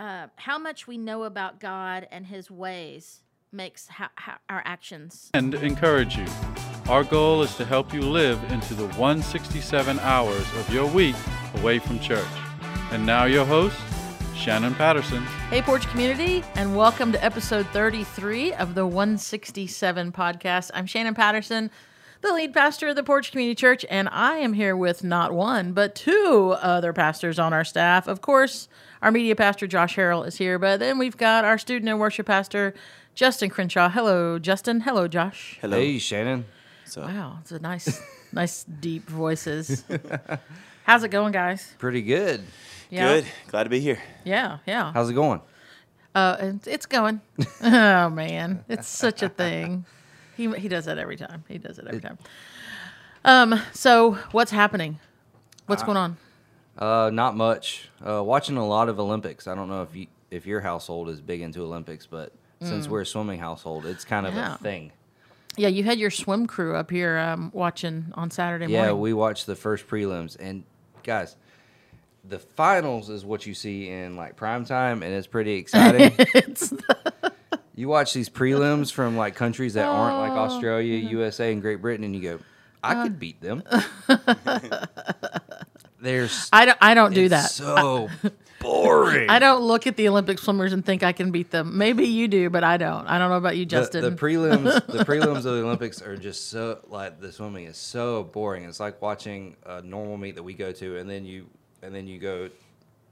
uh, how much we know about God and His ways makes ho- ho- our actions. and encourage you. Our goal is to help you live into the 167 hours of your week away from church. And now, your host, Shannon Patterson. Hey, Porch Community, and welcome to episode 33 of the 167 podcast. I'm Shannon Patterson, the lead pastor of the Porch Community Church, and I am here with not one, but two other pastors on our staff. Of course, our media pastor, Josh Harrell, is here, but then we've got our student and worship pastor, Justin Crenshaw. Hello, Justin. Hello, Josh. Hello. Hey, Shannon. So, Wow, it's a nice, nice, deep voices. How's it going, guys? Pretty good. Yeah. Good. Glad to be here. Yeah, yeah. How's it going? Uh, it's, it's going. oh man, it's such a thing. He he does that every time. He does it every time. Um. So what's happening? What's going on? Uh, not much. Uh, watching a lot of Olympics. I don't know if you if your household is big into Olympics, but since we're a swimming household, it's kind of Mm. Yeah. a thing. Yeah, you had your swim crew up here um, watching on Saturday morning. Yeah, morning. we watched the first prelims, and guys, the finals is what you see in like prime time, and it's pretty exciting. You watch these prelims from like countries that aren't like Oh, Australia, USA, and Great Britain, and you go, I Uh. could beat them. There's I don't. I don't do that. So boring. I don't look at the Olympic swimmers and think I can beat them. Maybe you do, but I don't. I don't know about you, The, Justin. the prelims, the prelims of the Olympics are just so like the swimming is so boring. It's like watching a normal meet that we go to, and then you and then you go,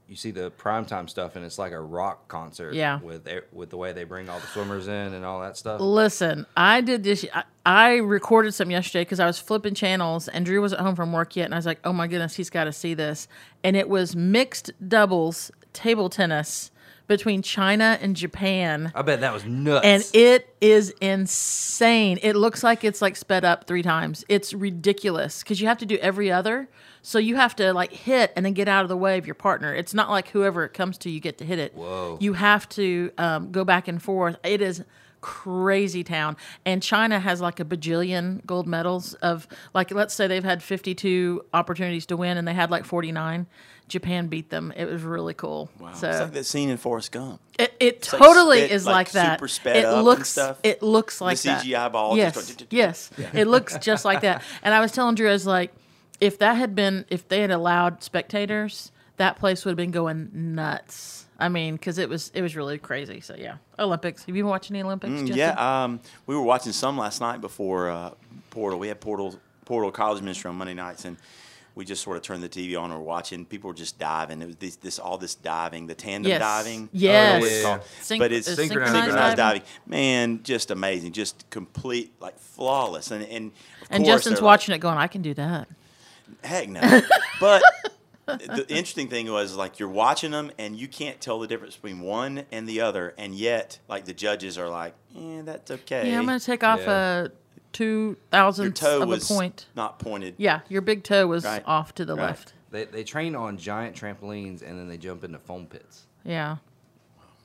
you see the primetime stuff, and it's like a rock concert. Yeah. with with the way they bring all the swimmers in and all that stuff. Listen, I did this. I, I recorded some yesterday because I was flipping channels and Drew wasn't home from work yet. And I was like, oh my goodness, he's got to see this. And it was mixed doubles table tennis between China and Japan. I bet that was nuts. And it is insane. It looks like it's like sped up three times. It's ridiculous because you have to do every other. So you have to like hit and then get out of the way of your partner. It's not like whoever it comes to, you get to hit it. Whoa. You have to um, go back and forth. It is crazy town. And China has like a bajillion gold medals of like, let's say they've had 52 opportunities to win and they had like 49. Japan beat them. It was really cool. wow. So it's like that scene in Forrest Gump. it, it like totally sped- is like like, that. super sped it up and looks stuff. it looks like that. CGI ball just Yes, yes, it looks just like that. And I was telling Drew, I was like, if that had been, if they had allowed spectators, that place would have been going nuts. I mean, because it was it was really crazy. So yeah, Olympics. Have you been watching the Olympics? Mm, yeah. Um, we were watching some last night before uh, Portal. We had Portal Portal College Ministry on Monday nights, and we just sort of turned the TV on and were watching. People were just diving. It was this, this all this diving, the tandem Yes. diving. Yes. I don't know what it's Yeah. called. Synch- but it's uh, synchronized synchronized diving. diving. Man, just amazing, just complete, like flawless. And and of And course, Justin's they're like, watching it, going, "I can do that." Heck no. but the interesting thing was like you're watching them and you can't tell the difference between one and the other, and yet like the judges are like, "Yeah, that's okay." Yeah, I'm going to take off Yeah. a two Your thousandths toe of a was point. not pointed. Yeah, your big toe was Right. off to the Right. left. they they train on giant trampolines, and then they jump into foam pits Yeah.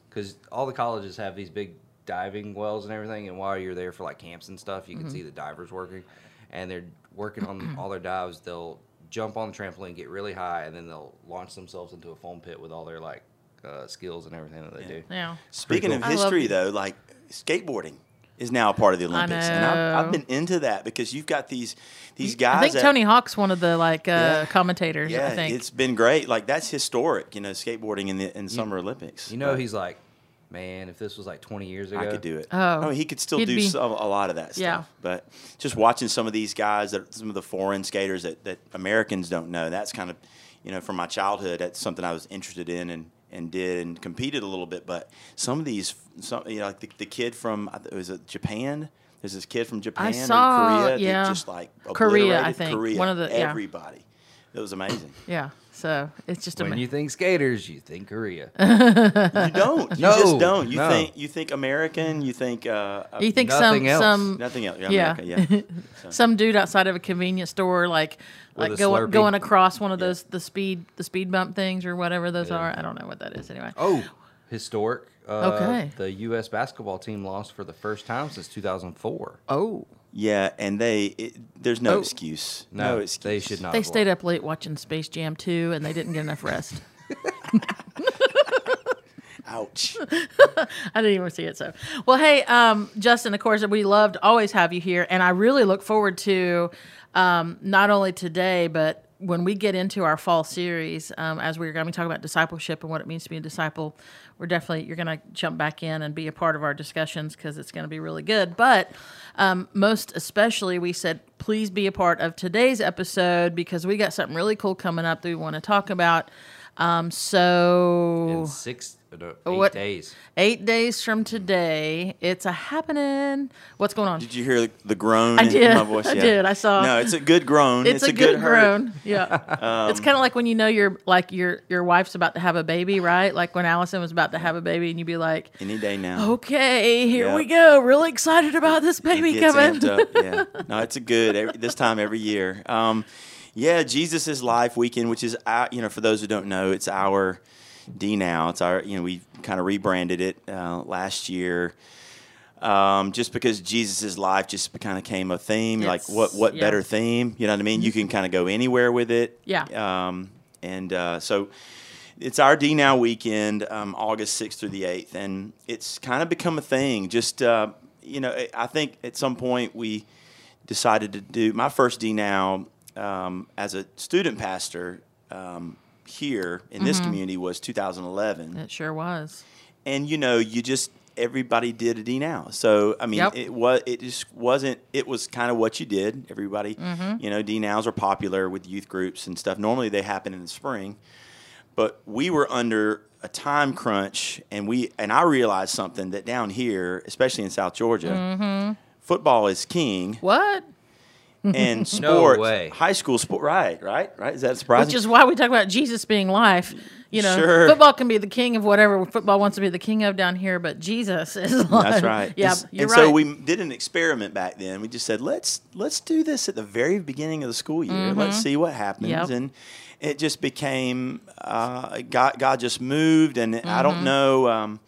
because all the colleges have these big diving wells and everything. And while you're there for like camps and stuff, you can Mm-hmm. see the divers working, and they're working on all their dives. They'll jump on the trampoline, get really high, and then they'll launch themselves into a foam pit with all their like uh, skills and everything that they do. Yeah. Speaking cool. of I love- history, though, like skateboarding is now a part of the Olympics, and I've. I've been into that because you've got these these guys. I think that- Tony Hawk's one of the like uh, Yeah. commentators. Yeah, I think. it's been great. Like that's historic, you know, skateboarding in the in Summer Olympics. You know, But he's like, man, if this was like 20 years ago, I could do it. Oh. he could still do be- some, a lot of that stuff. Yeah. But just watching some of these guys, that some of the foreign skaters that, that Americans don't know, that's kind of, you know, from my childhood, that's something I was interested in and, and did and competed a little bit. But some of these, some you know, like the, the kid from I was it Japan. There's this kid from Japan saw- or Korea yeah. that just like Korea, I think. Korea, One of the- yeah. everybody. It was amazing. yeah. So it's just a when you think skaters, you think Korea. You don't. You No, just don't. You no. think you think American. You think uh, uh, you think Nothing some else. some nothing else. Yeah, Yeah. America, yeah. So- some dude outside of a convenience store like With like a going going across one of those the speed the speed bump things or whatever those Yeah. are. I don't know what that is anyway. Oh, historic. Uh, Okay. The U.S. basketball team lost for the first time since 2004. Oh. Yeah, and they it, there's no Oh. excuse. No, No, excuse. they should not. They have stayed up late watching Space Jam 2 and they didn't get enough rest. Ouch. I didn't even see it. So, well, hey, um, Justin, of course, we loved always have you here, and I really look forward to um, not only today, but when we get into our fall series, um, as we're going to be talking about discipleship and what it means to be a disciple, we're definitely you're going to jump back in and be a part of our discussions because it's going to be really good. But um, most especially, we said please be a part of today's episode because we got something really cool coming up that we want to talk about. Um, so In six, eight What- days. eight days from today, it's a happening. What's going on? Did you hear the groan I in did. my voice? I did. I saw. No, it's a good groan. it's, a, good, hurt. groan. Yeah, it's kind of like when you know your like your your wife's about to have a baby, right? Like when Allison was about to have a baby, and you'd be like, Any day now. "Okay, here Yep. we go. Really excited about this baby It gets coming." amped up, Yeah, no, it's a good every, this time every year. Um, yeah, Jesus' Life Weekend, which is our, you know for those who don't know, it's our D now. It's our you know we kind of rebranded it uh, last year. Um, just because Jesus' life just kind of came a theme, like what what yeah. better theme? You know what I mean? You can kind of go anywhere with it. Yeah. Um, and uh, so it's our D Now weekend, um, August 6th through the 8th, and it's kind of become a thing. Just, uh, you know, I- I think at some point we decided to do my first D Now um, as a student pastor um, here in this Mm-hmm. community was 2011 It sure was. and you know you just everybody did a D now. So I mean, Yep. it was it just wasn't. It was kind of what you did. Everybody, Mm-hmm. you know, D nows are popular with youth groups and stuff. Normally they happen in the spring, but we were under a time crunch, and we and I realized something that down here, especially in South Georgia, Mm-hmm. football is king, What? And sports, way. high school sport, right, right, right. Is that surprising? Which is why we talk about Jesus being life. You know, Sure. football can be the king of whatever football wants to be the king of down here, but Jesus is life. That's right. Yeah, and, you're and right. so we did an experiment back then. We just said let's let's do this at the very beginning of the school year. Let's see what happens. Mm-hmm. Yep. And it just became uh, God. God just moved, and I Mm-hmm. don't know. Um,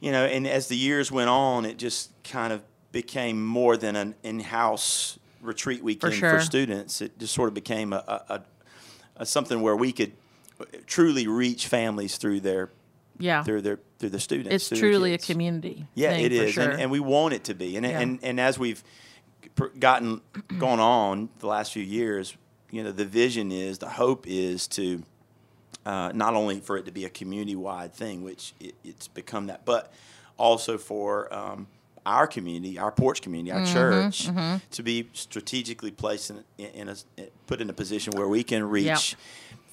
you know, and as the years went on, it just kind of became more than an in-house retreat weekend for, sure. students. It just sort of became a, a, a, something where we could truly reach families through their yeah. through their through the students. It's truly a community. Yeah, it for sure. and, and we want it to be. And Yeah. and and as we've gotten gone on the last few years, you know, the vision is, the hope is to uh, not only for it to be a community wide thing, which it, it's become that, but also for um, our community, our porch community, Mm-hmm, our church, to be strategically placed in, in a put in a position where we can reach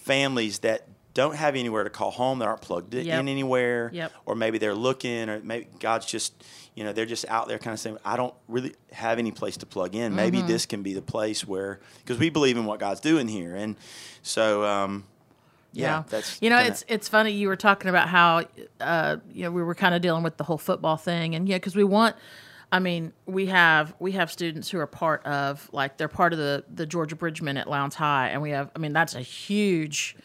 families that don't have anywhere to call home, that aren't plugged in anywhere, Yep. or maybe they're looking, or maybe God's just, you know, they're just out there kind of saying, I don't really have any place to plug in. Maybe Mm-hmm. this can be the place where, because we believe in what God's doing here. And so, um, yeah, that's you know kinda- it's it's funny you were talking about how uh, you know we were kind of dealing with the whole football thing and yeah because we want I mean we have we have students who are part of like they're part of the the Georgia Bridgemen at Lowndes High and we have I mean that's a huge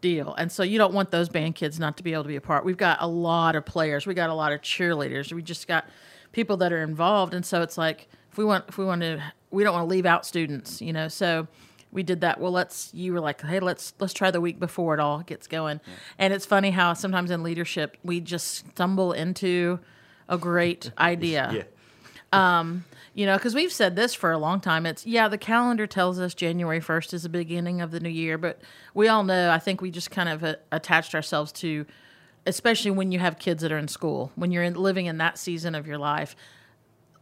deal. And so you don't want those band kids not to be able to be a part. We've got a lot of players. We got a lot of cheerleaders. We just got people that are involved. And so it's like if we want if we want to we don't want to leave out students you know? So we did that well let's you were like hey let's let's try the week before it all gets going and it's funny how sometimes in leadership we just stumble into a great idea Yeah. you know, because we've said this for a long time. It's yeah, the calendar tells us January first is the beginning of the new year, but we all know. I think we just kind of uh, attached ourselves to, especially when you have kids that are in school, when you're in, living in that season of your life.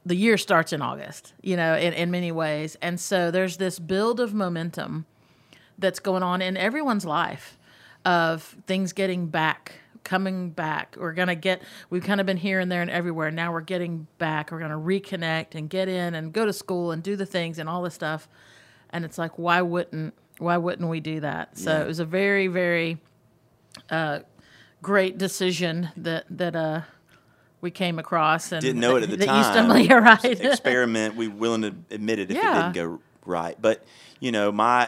The year starts in August, you know, in, in many ways, and so there's this build of momentum that's going on in everyone's life of things getting back, coming back. We're going to get, we've kind of been here and there and everywhere. Now we're getting back. We're going to reconnect and get in and go to school and do the things and all this stuff. And it's like, why wouldn't, why wouldn't we do that? So Yeah. it was a very, very uh, great decision that, that, uh, we came across and didn't know it at the that time. you stumbled, yeah, right. experiment. We willing to admit it if Yeah. it didn't go right. But you know, my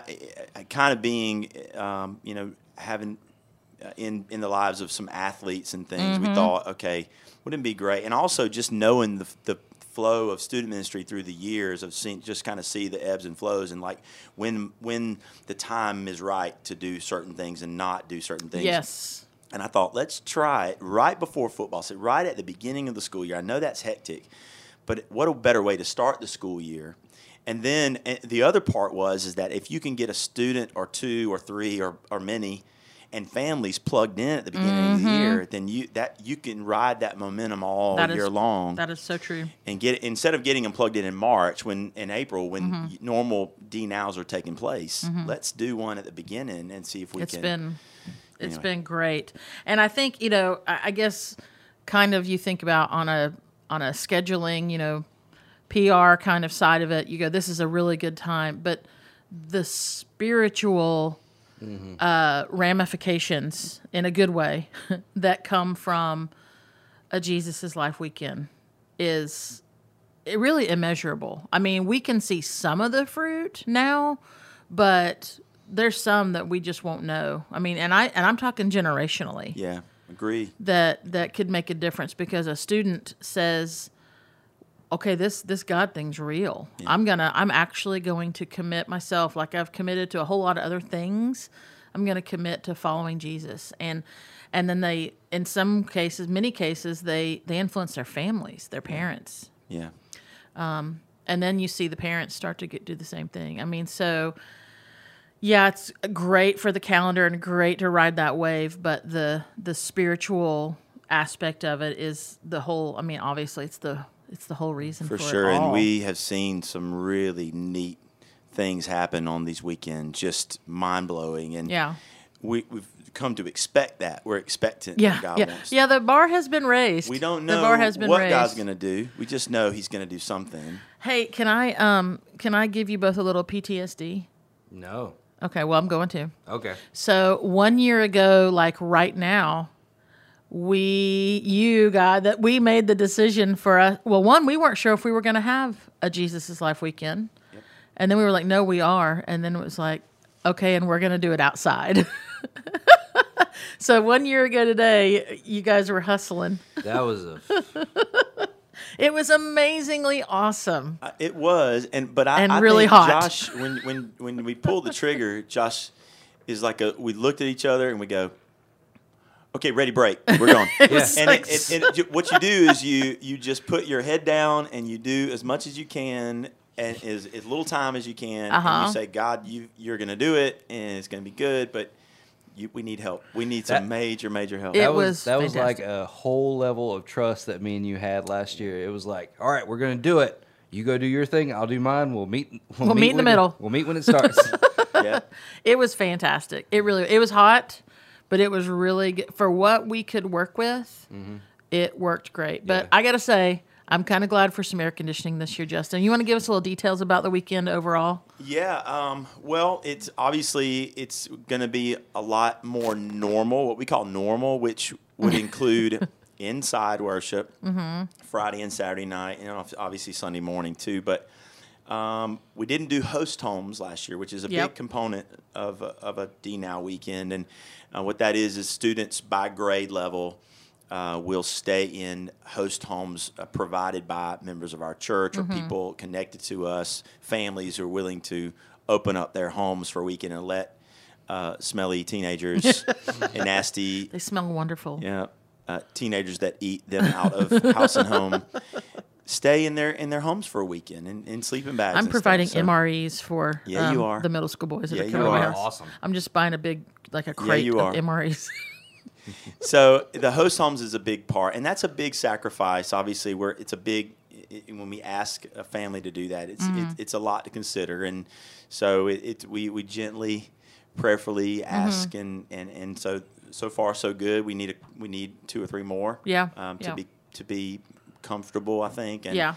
uh, kind of being, um, you know, having uh, in in the lives of some athletes and things, Mm-hmm. we thought, okay, wouldn't it be great? And also just knowing the the flow of student ministry through the years of seeing just kind of see the ebbs and flows and like when when the time is right to do certain things and not do certain things yes. And I thought, let's try it right before football, so right at the beginning of the school year. I know that's hectic, but what a better way to start the school year. And then eh, the other part was is that if you can get a student or two or three or, or many and families plugged in at the beginning of the year, then you that you can ride that momentum all Mm-hmm. That is- year long That is so true. and get instead of getting them plugged in in March when in April when y- normal D nows are taking place. Let's do one at the beginning and see if we It's can. been it's Anyway. been great. And i think you know I, I guess kind of you think about on a on a scheduling you know pr kind of side of it you go this is a really good time. But the spiritual uh, ramifications in a good way that come from a jesus' life weekend is really immeasurable. I mean we can see some of the fruit now but there's some that we just won't know. I mean, and I and I'm talking generationally yeah, agree. that that could make a difference because a student says, "Okay, this this God thing's real. I'm gonna I'm actually going to commit myself like I've committed to a whole lot of other things. I'm gonna commit to following Jesus." And and then they in some cases, many cases, they they influence their families, their parents Yeah, Um and then you see the parents start to get do the same thing. I mean, so yeah, it's great for the calendar and great to ride that wave, but the the spiritual aspect of it is the whole. I mean, obviously, it's the it's the whole reason for, for sure. It all. And we have seen some really neat things happen on these weekends, just mind blowing. And yeah. we, we've come to expect that. We're expectant. that Yeah, God yeah, wants. yeah. The bar has been raised. We don't know the know bar has been what raised. God's going to do. We just know He's going to do something. Hey, can I um can I give you both a little PTSD? No. Okay, well I'm going to. Okay. So one year ago, like right now, we, you guy, that we made the decision for us. Well, one, we weren't sure if we were going to have a Jesus' Life weekend, and then we were like, no, we are, and then it was like, okay, and we're going to do it outside. so one year ago today, you guys were hustling. That was a It was amazingly awesome. Uh, It was, and but I And I really think hot. Josh, when when when we pulled the trigger, Josh is like a. We looked at each other and we go, "Okay, ready, break. We're going." and like it, it, it, what you do is you you just put your head down and you do as much as you can and as, as little time as you can, and Uh-huh. you say, "God, you you're going to do it, and it's going to be good," but. You, we need help. We need some That- major, major help. It that was, was that was like a whole level of trust that me and you had last year. It was like, all right, we're gonna do it. You go do your thing. I'll do mine. We'll meet. We'll meet in the when- middle. We'll meet when it starts. yeah. It was fantastic. It really it was hot, but it was really good for what we could work with. Mm-hmm. It worked great. But Yeah. I got to say, I'm kind of glad for some air conditioning this year, Justin. You want to give us a little details about the weekend overall? Yeah, um, well, it's obviously it's going to be a lot more normal, what we call normal, which would include inside worship Friday and Saturday night, and obviously Sunday morning too. But um, we didn't do host homes last year, which is a Yep. big component of a, of a D now weekend, and uh, what that is is students by grade level. Uh, will stay in host homes uh, provided by members of our church or people connected to us, families who are willing to open up their homes for a weekend and let uh, smelly teenagers and nasty They smell wonderful. yeah, uh, teenagers that eat them out of house and home stay in their in their homes for a weekend and, in sleeping bags. I'm and providing stuff. So- MREs for Yeah, you um, are. the middle school boys that Yeah, are you coming to my are. Awesome. I'm just buying a big like a crate you of are. MREs. So the host homes is a big part, and that's a big sacrifice. Obviously, where it's a big i i- when we ask a family to do that, it's Mm-hmm. it, it's a lot to consider, and so it, it we we gently, prayerfully Mm-hmm. ask, and and and so so far so good. We need a we need two or three more, Yeah, um, to yeah. be to be comfortable. I think, and, Yeah.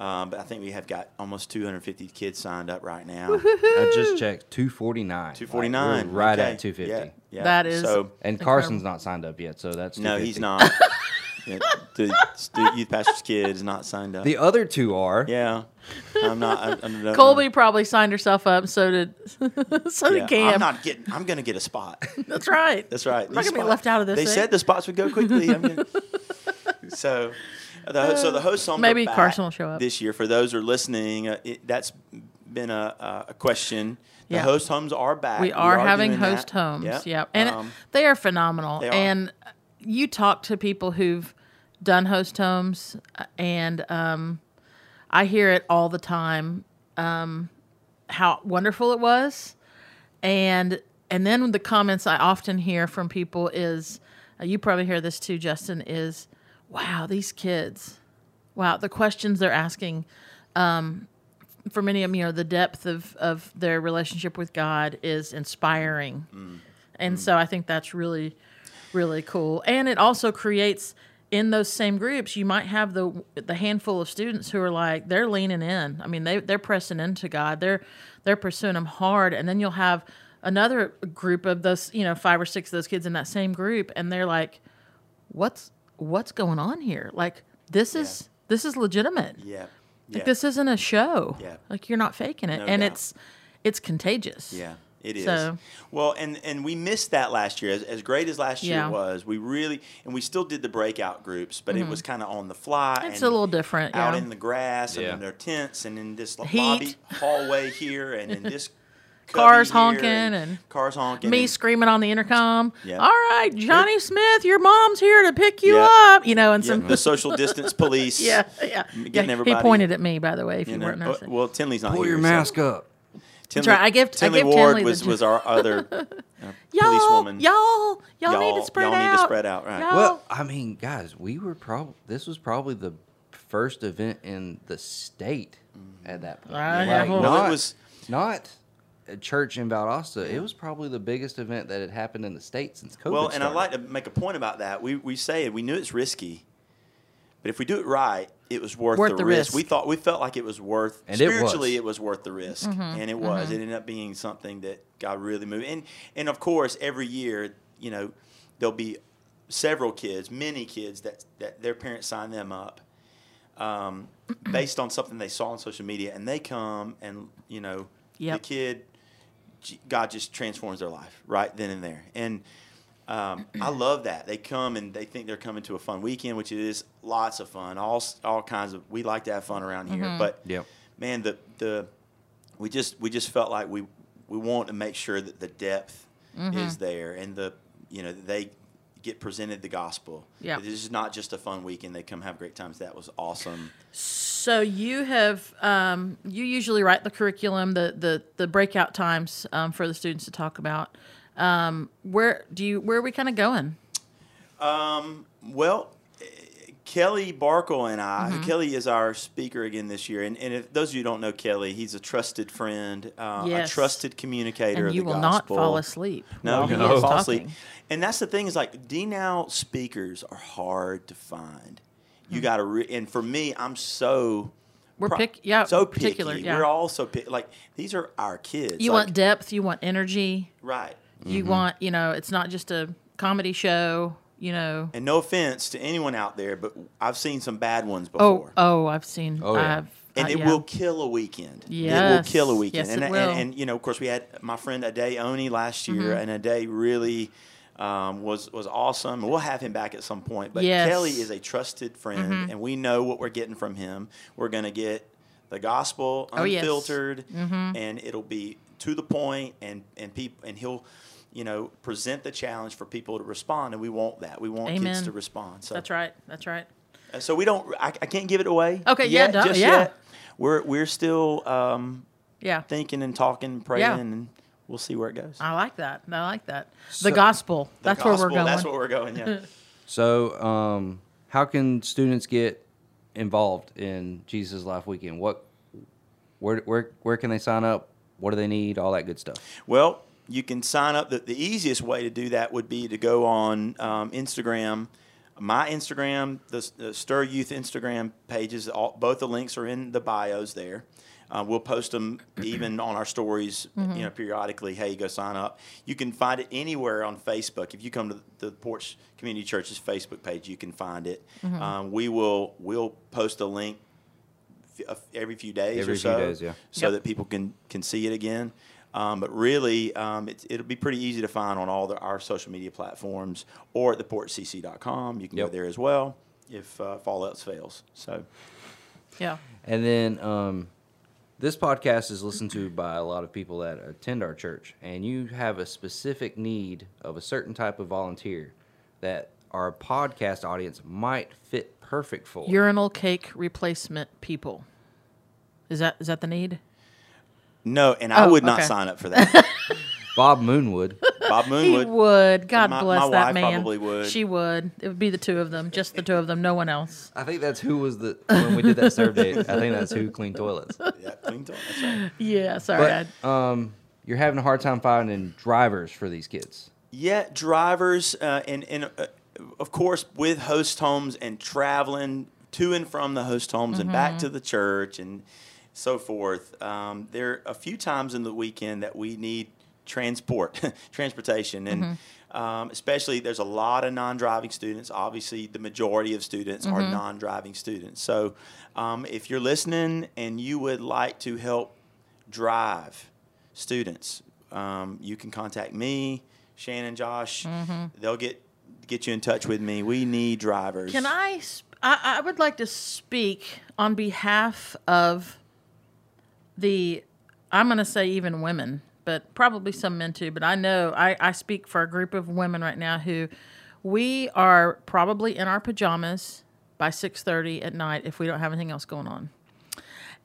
Um, but I think we have got almost 250 kids signed up right now. I just checked 249. 249, We're right okay. at 250. Yeah, yeah. That is- so. And Carson's not signed up yet, so that's No, he's not. yeah, the stu- youth pastor's kid is not signed up. The other two are. yeah, I'm not. I, I don't know. Colby probably signed herself up. So did so Yeah, did Cam. I'm not getting. I'm gonna get a spot. That's right. That's right. I'm not gonna be left out of this. They thing. said the spots would go quickly. I'm gonna, so, the, so the host homes Maybe back Carson will show up. this year. For those who are listening, uh, it, that's been a, a- a question. The Yeah. host homes are back. We are, having host that. homes. Yep. Yep. And it- Um, they are phenomenal. they are. And you talk to people who've done host homes, uh, and um, I hear it all the time um, how wonderful it was. And and then the comments I often hear from people is, uh, you probably hear this too, Justin, is, wow, these kids, wow, the questions they're asking um, for many of them, you know, the depth of, of their relationship with God is inspiring. Mm. And mm. so I think that's really, really cool. And it also creates in those same groups, you might have the the handful of students who are like they're leaning in. I mean, they they're pressing into God. They're they're pursuing Him hard, and then you'll have another group of those, you know, five or six of those kids in that same group, and they're like, "What's what's going on here? Like this is this is legitimate." Yeah. Like this isn't a show. Yeah. Like you're not faking it, No and doubt. it's it's contagious. Yeah, it is. So- well, and and we missed that last year. As, as great as last Yeah. year was, we really and we still did the breakout groups, but it was kind of on the fly. Mm-hmm. It's and a little different. out yeah. in the grass and in their tents and in this Heat. lobby hallway here and in this Cars honking and cars honking. me and- screaming on the intercom. Yeah. All right, Johnny Smith, your mom's here to pick you Yeah. up. You know, and yeah, some the social distance police. yeah, yeah. getting yeah he pointed at me, by the way. If you, You know, weren't noticing. well, Tinley's not Pull here. your so- mask up. Tinley, right, I give- I give Ward Tinley was, jo- was our other uh, y'all, policewoman. y'all, y'all, need Y'all- to spread out. y'all need to spread out, right. Y'all- Well, I mean, guys, we were probably this was probably the first event in the state at that point. Yeah, Like, well- Well, not, it was not a church in Valdosta. It was probably the biggest event that had happened in the state since COVID. Well, and started. I'd like to make a point about that. We we say it. We knew it's risky, but if we do it right, it was worth, Worth the, the risk. risk. We thought we felt like it was worth And it was. spiritually. It was. worth the risk, Mm-hmm, and it was. It ended up being something that God really moved. And and of course, every year, you know, there'll be several kids, many kids that that their parents sign them up. Um, based on something they saw on social media, and they come and you know Yep. the kid, G- God just transforms their life right then and there, and um, I love that they come and they think they're coming to a fun weekend, which it is lots of fun. All all kinds of we like to have fun around here, but Yep. man, the the we just we just felt like we we want to make sure that the depth is there and the you know they get presented the gospel. Yeah. This is not just a fun weekend. They come have great times. That was awesome. So you have um, you usually write the curriculum, the the the breakout times um, for the students to talk about. Um, where do you where are we kind of going? Um, well, Kelly Barkle and I, Mm-hmm. Kelly is our speaker again this year. And, and if those of you who don't know Kelly, he's a trusted friend, uh, Yes. a trusted communicator And of you the will gospel. not fall asleep. No, while you won't fall asleep. And that's the thing is like D now speakers are hard to find. You got to, re- and for me, I'm so. We're pro- pick- yeah, so particular, picky. yeah. We're all so picky. Like these are our kids. You like, want depth. You want energy. right. You want you know it's not just a comedy show. You know. And no offense to anyone out there, but I've seen some bad ones Oh before. oh, oh, I've seen. Oh, yeah. I've, and uh, it yeah. will kill a weekend. it will kill a weekend. Yes, and, it will. And, you know, of course, we had my friend Ade Oni last year, Mm-hmm. and Ade really um, was was awesome. We'll have him back at some point. But Yes. Mm-hmm. Kelly is a trusted friend, and we know what we're getting from him. We're going to get the gospel Oh, yes. unfiltered, and it'll be to the point, and and people, and he'll. You know, present the challenge for people to respond, and we want that. We want kids to respond. So That's right. That's right. uh, So we don't. I, I can't give it away. Okay, yeah, yet, don't- just yeah. yet. We're we're still um, Yeah. thinking and talking, and praying, Yeah. and we'll see where it goes. I like that. I like that. So- the gospel. The that's where we're going. That's where we're going. Yeah. So, um, how can students get involved in Jesus Life Weekend? What, where, where, where can they sign up? What do they need? All that good stuff. well, you can sign up. The, the easiest way to do that would be to go on um, Instagram. My Instagram, the, the Stir Youth Instagram pages, all, both the links are in the bios there. Uh, we'll post them even on our stories, you know, periodically. Hey, go sign up. You can find it anywhere on Facebook. If you come to the Porch Community Church's Facebook page, you can find it. Um, we will we'll post a link f- every few days Every or few so, days, yeah. so Yep. that people can can see it again. Um, but really, um, it's, it'll be pretty easy to find on all the, our social media platforms or at theporchcc.com. You can Yep. go there as well if, uh, if all else fails. So yeah. And then, um, this podcast is listened to by a lot of people that attend our church, and you have a specific need of a certain type of volunteer that our podcast audience might fit perfect for. Urinal cake replacement people. Is that is that the need? No, and I Oh, would not okay. sign up for that. Bob Moonwood. Bob He Moon would. would. God My- bless my that wife man. probably would. She would. It would be the two of them, just the two of them, no one else. I think that's who was the when we did that survey. I think that's who cleaned toilets. Yeah, clean toilet, that's right. Yeah, sorry. I- But um, you're having a hard time finding drivers for these kids. Yeah, drivers, uh, and and uh, of course with host homes and traveling to and from the host homes and back to the church and so forth. Um, there are a few times in the weekend that we need transport, transportation, and um, especially there's a lot of non-driving students. Obviously, the majority of students are non-driving students. So, um, if you're listening and you would like to help drive students, um, you can contact me, Shannon, Josh. They'll get get you in touch with me. We need drivers. Can I, sp- I? I would like to speak on behalf of the. I'm going to say even women, but probably some men too. But I know I, I speak for a group of women right now who we are probably in our pajamas by 6:30 at night if we don't have anything else going on,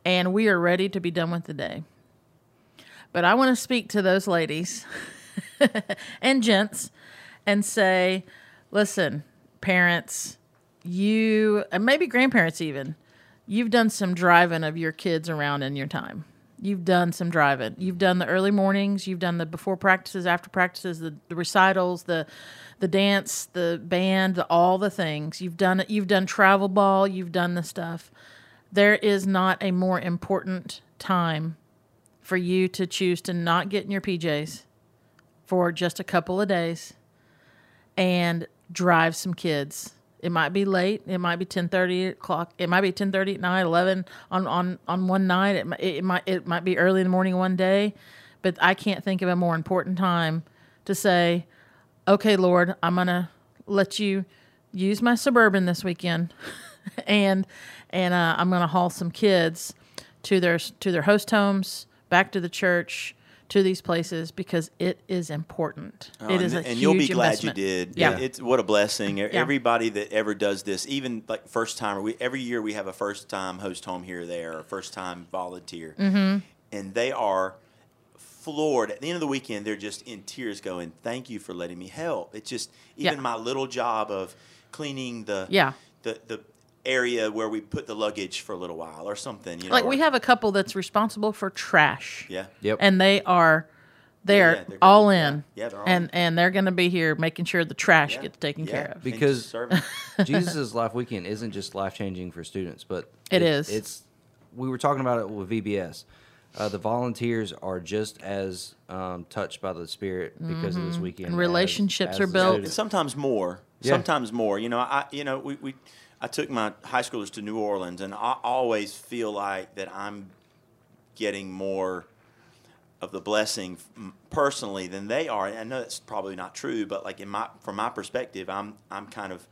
and we are ready to be done with the day. But I want to speak to those ladies and gents and say, listen, parents, you, and maybe grandparents even, you've done some driving of your kids around in your time. You've done some driving. You've done the early mornings. You've done the before practices, after practices, the, the recitals, the the dance, the band, the, all the things. You've done it. You've done travel ball. You've done the stuff. There is not a more important time for you to choose to not get in your PJs for just a couple of days and drive some kids. It might be late. It might be ten thirty o'clock. It might be ten thirty at night, eleven on, on, on one night. It, mi- it might it might be early in the morning one day, but I can't think of a more important time to say, "Okay, Lord, I'm gonna let you use my suburban this weekend, and and uh, I'm gonna haul some kids to their to their host homes, back to the church, to these places because it is important. Oh, it is and, a and huge you'll be glad investment. you did. Yeah. it's what a blessing. E- Everybody that ever does this, even like first timer, we every year we have a first time host home here or there, or first time volunteer, mm-hmm. and they are floored. At the end of the weekend, they're just in tears, going, "Thank you for letting me help." It's just even Yeah. my little job of cleaning the Yeah. the the area where we put the luggage for a little while or something. You know, Like we have a couple that's responsible for trash. yeah. Yep. And they are they're, yeah, they're all gonna- in. yeah, yeah, they're all and in. and they're going to be here making sure the trash Yeah. gets taken Yeah. care of. Because- serving. Jesus' Life Weekend isn't just life changing for students, but It is. It's we were talking about it with VBS. Uh, the volunteers are just as um, touched by the Spirit because of this weekend. And relationships as are built. sometimes more. Yeah. Sometimes more. You know, I you know we, we I took my high schoolers to New Orleans, and I always feel like that I'm getting more of the blessing personally than they are. And I know that's probably not true, but like in my from my perspective, I'm I'm kind of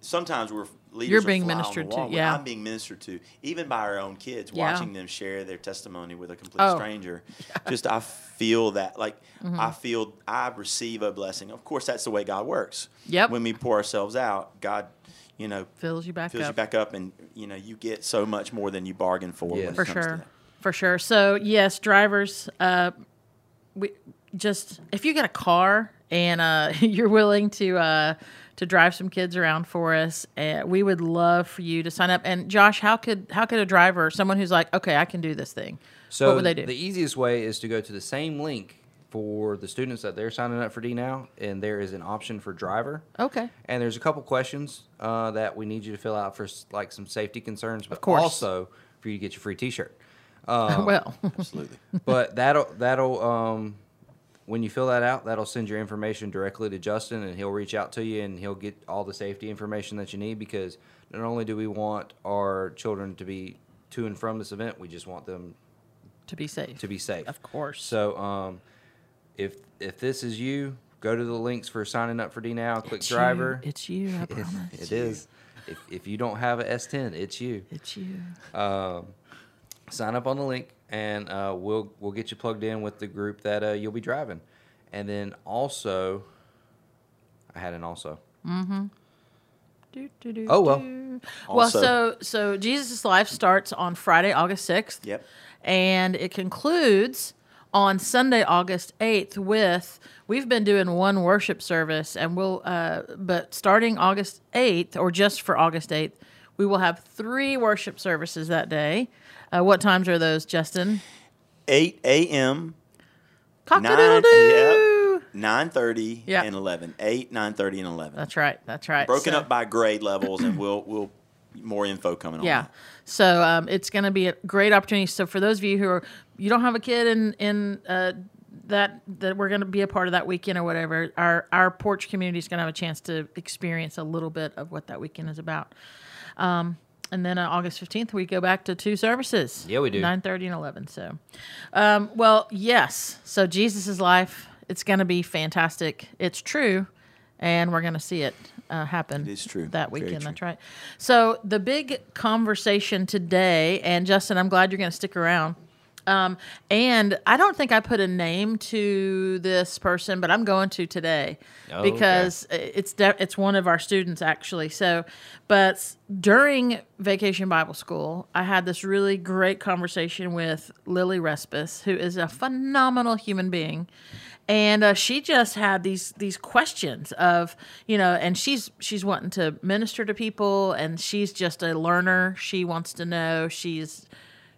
sometimes we're leaders You're being fly on the ministered to, yeah. I'm being ministered to, even by our own kids, Yeah. watching them share their testimony with a complete Oh. stranger. Just I feel that, like Mm-hmm. I feel I receive a blessing. Of course, that's the way God works. Yep. When we pour ourselves out, God, you know, Fills you back fills up. you back up, and you know you get so much more than you bargain for. Yeah. when it for comes to sure that. for sure so yes drivers uh we just if you got a car and uh you're willing to uh to drive some kids around for us uh, we would love for you to sign up and josh how could how could a driver someone who's like okay i can do this thing So what would they do the easiest way is to go to the same link for the students that they're signing up for D now, and there is an option for driver. okay And there's a couple questions uh, that we need you to fill out for like some safety concerns, but course. also for you to get your free T-shirt. well Absolutely. But that'll that'll um, when you fill that out, that'll send your information directly to Justin, and he'll reach out to you, and he'll get all the safety information that you need. Because not only do we want our children to be to and from this event, we just want them to be safe to be safe. Of course. So um, if if this is you, go to the links for signing up for D now. Click It's driver. you. it's you i It- promise it is. If, if you don't have a S10, it's you. it's you Um, sign up on the link. and uh, we'll we'll get you plugged in with the group that uh, you'll be driving, and then also, I had an also. Do, do, do, Oh, well. do. Well, Also- so so Jesus' life starts on Friday, August sixth. Yep. and it concludes on Sunday, August 8th with we've been doing one worship service and we'll uh, but starting August 8th or just for August 8th, we will have three worship services that day. Uh, what times are those, Justin? 8 a.m. Cock-a-doodle-doo! Nine thirty Yeah. and eleven. Eight, nine thirty, and eleven. That's right. That's right. Broken So- up by grade levels, and we'll we'll more info coming on. Yeah. So um, it's going to be a great opportunity. So for those of you who are you don't have a kid in in uh, that that we're going to be a part of that weekend or whatever, our our porch community is going to have a chance to experience a little bit of what that weekend is about. Um, and then uh, August fifteenth, we go back to two services. Yeah, we do. Nine thirty and eleven. So, um, well, yes. So Jesus' life, it's going to be fantastic. It's true, and we're going to see it uh, happen. It is true. that weekend. true. That's right. So the big conversation today, and Justin, I'm glad you're going to stick around. Um, and I don't think I put a name to this person, but I'm going to today Oh, okay. because it's de- it's one of our students actually. So, but during Vacation Bible School, I had this really great conversation with Lily Respis, who is a phenomenal human being and uh, she just had these these questions of you know and she's she's wanting to minister to people and she's just a learner she wants to know she's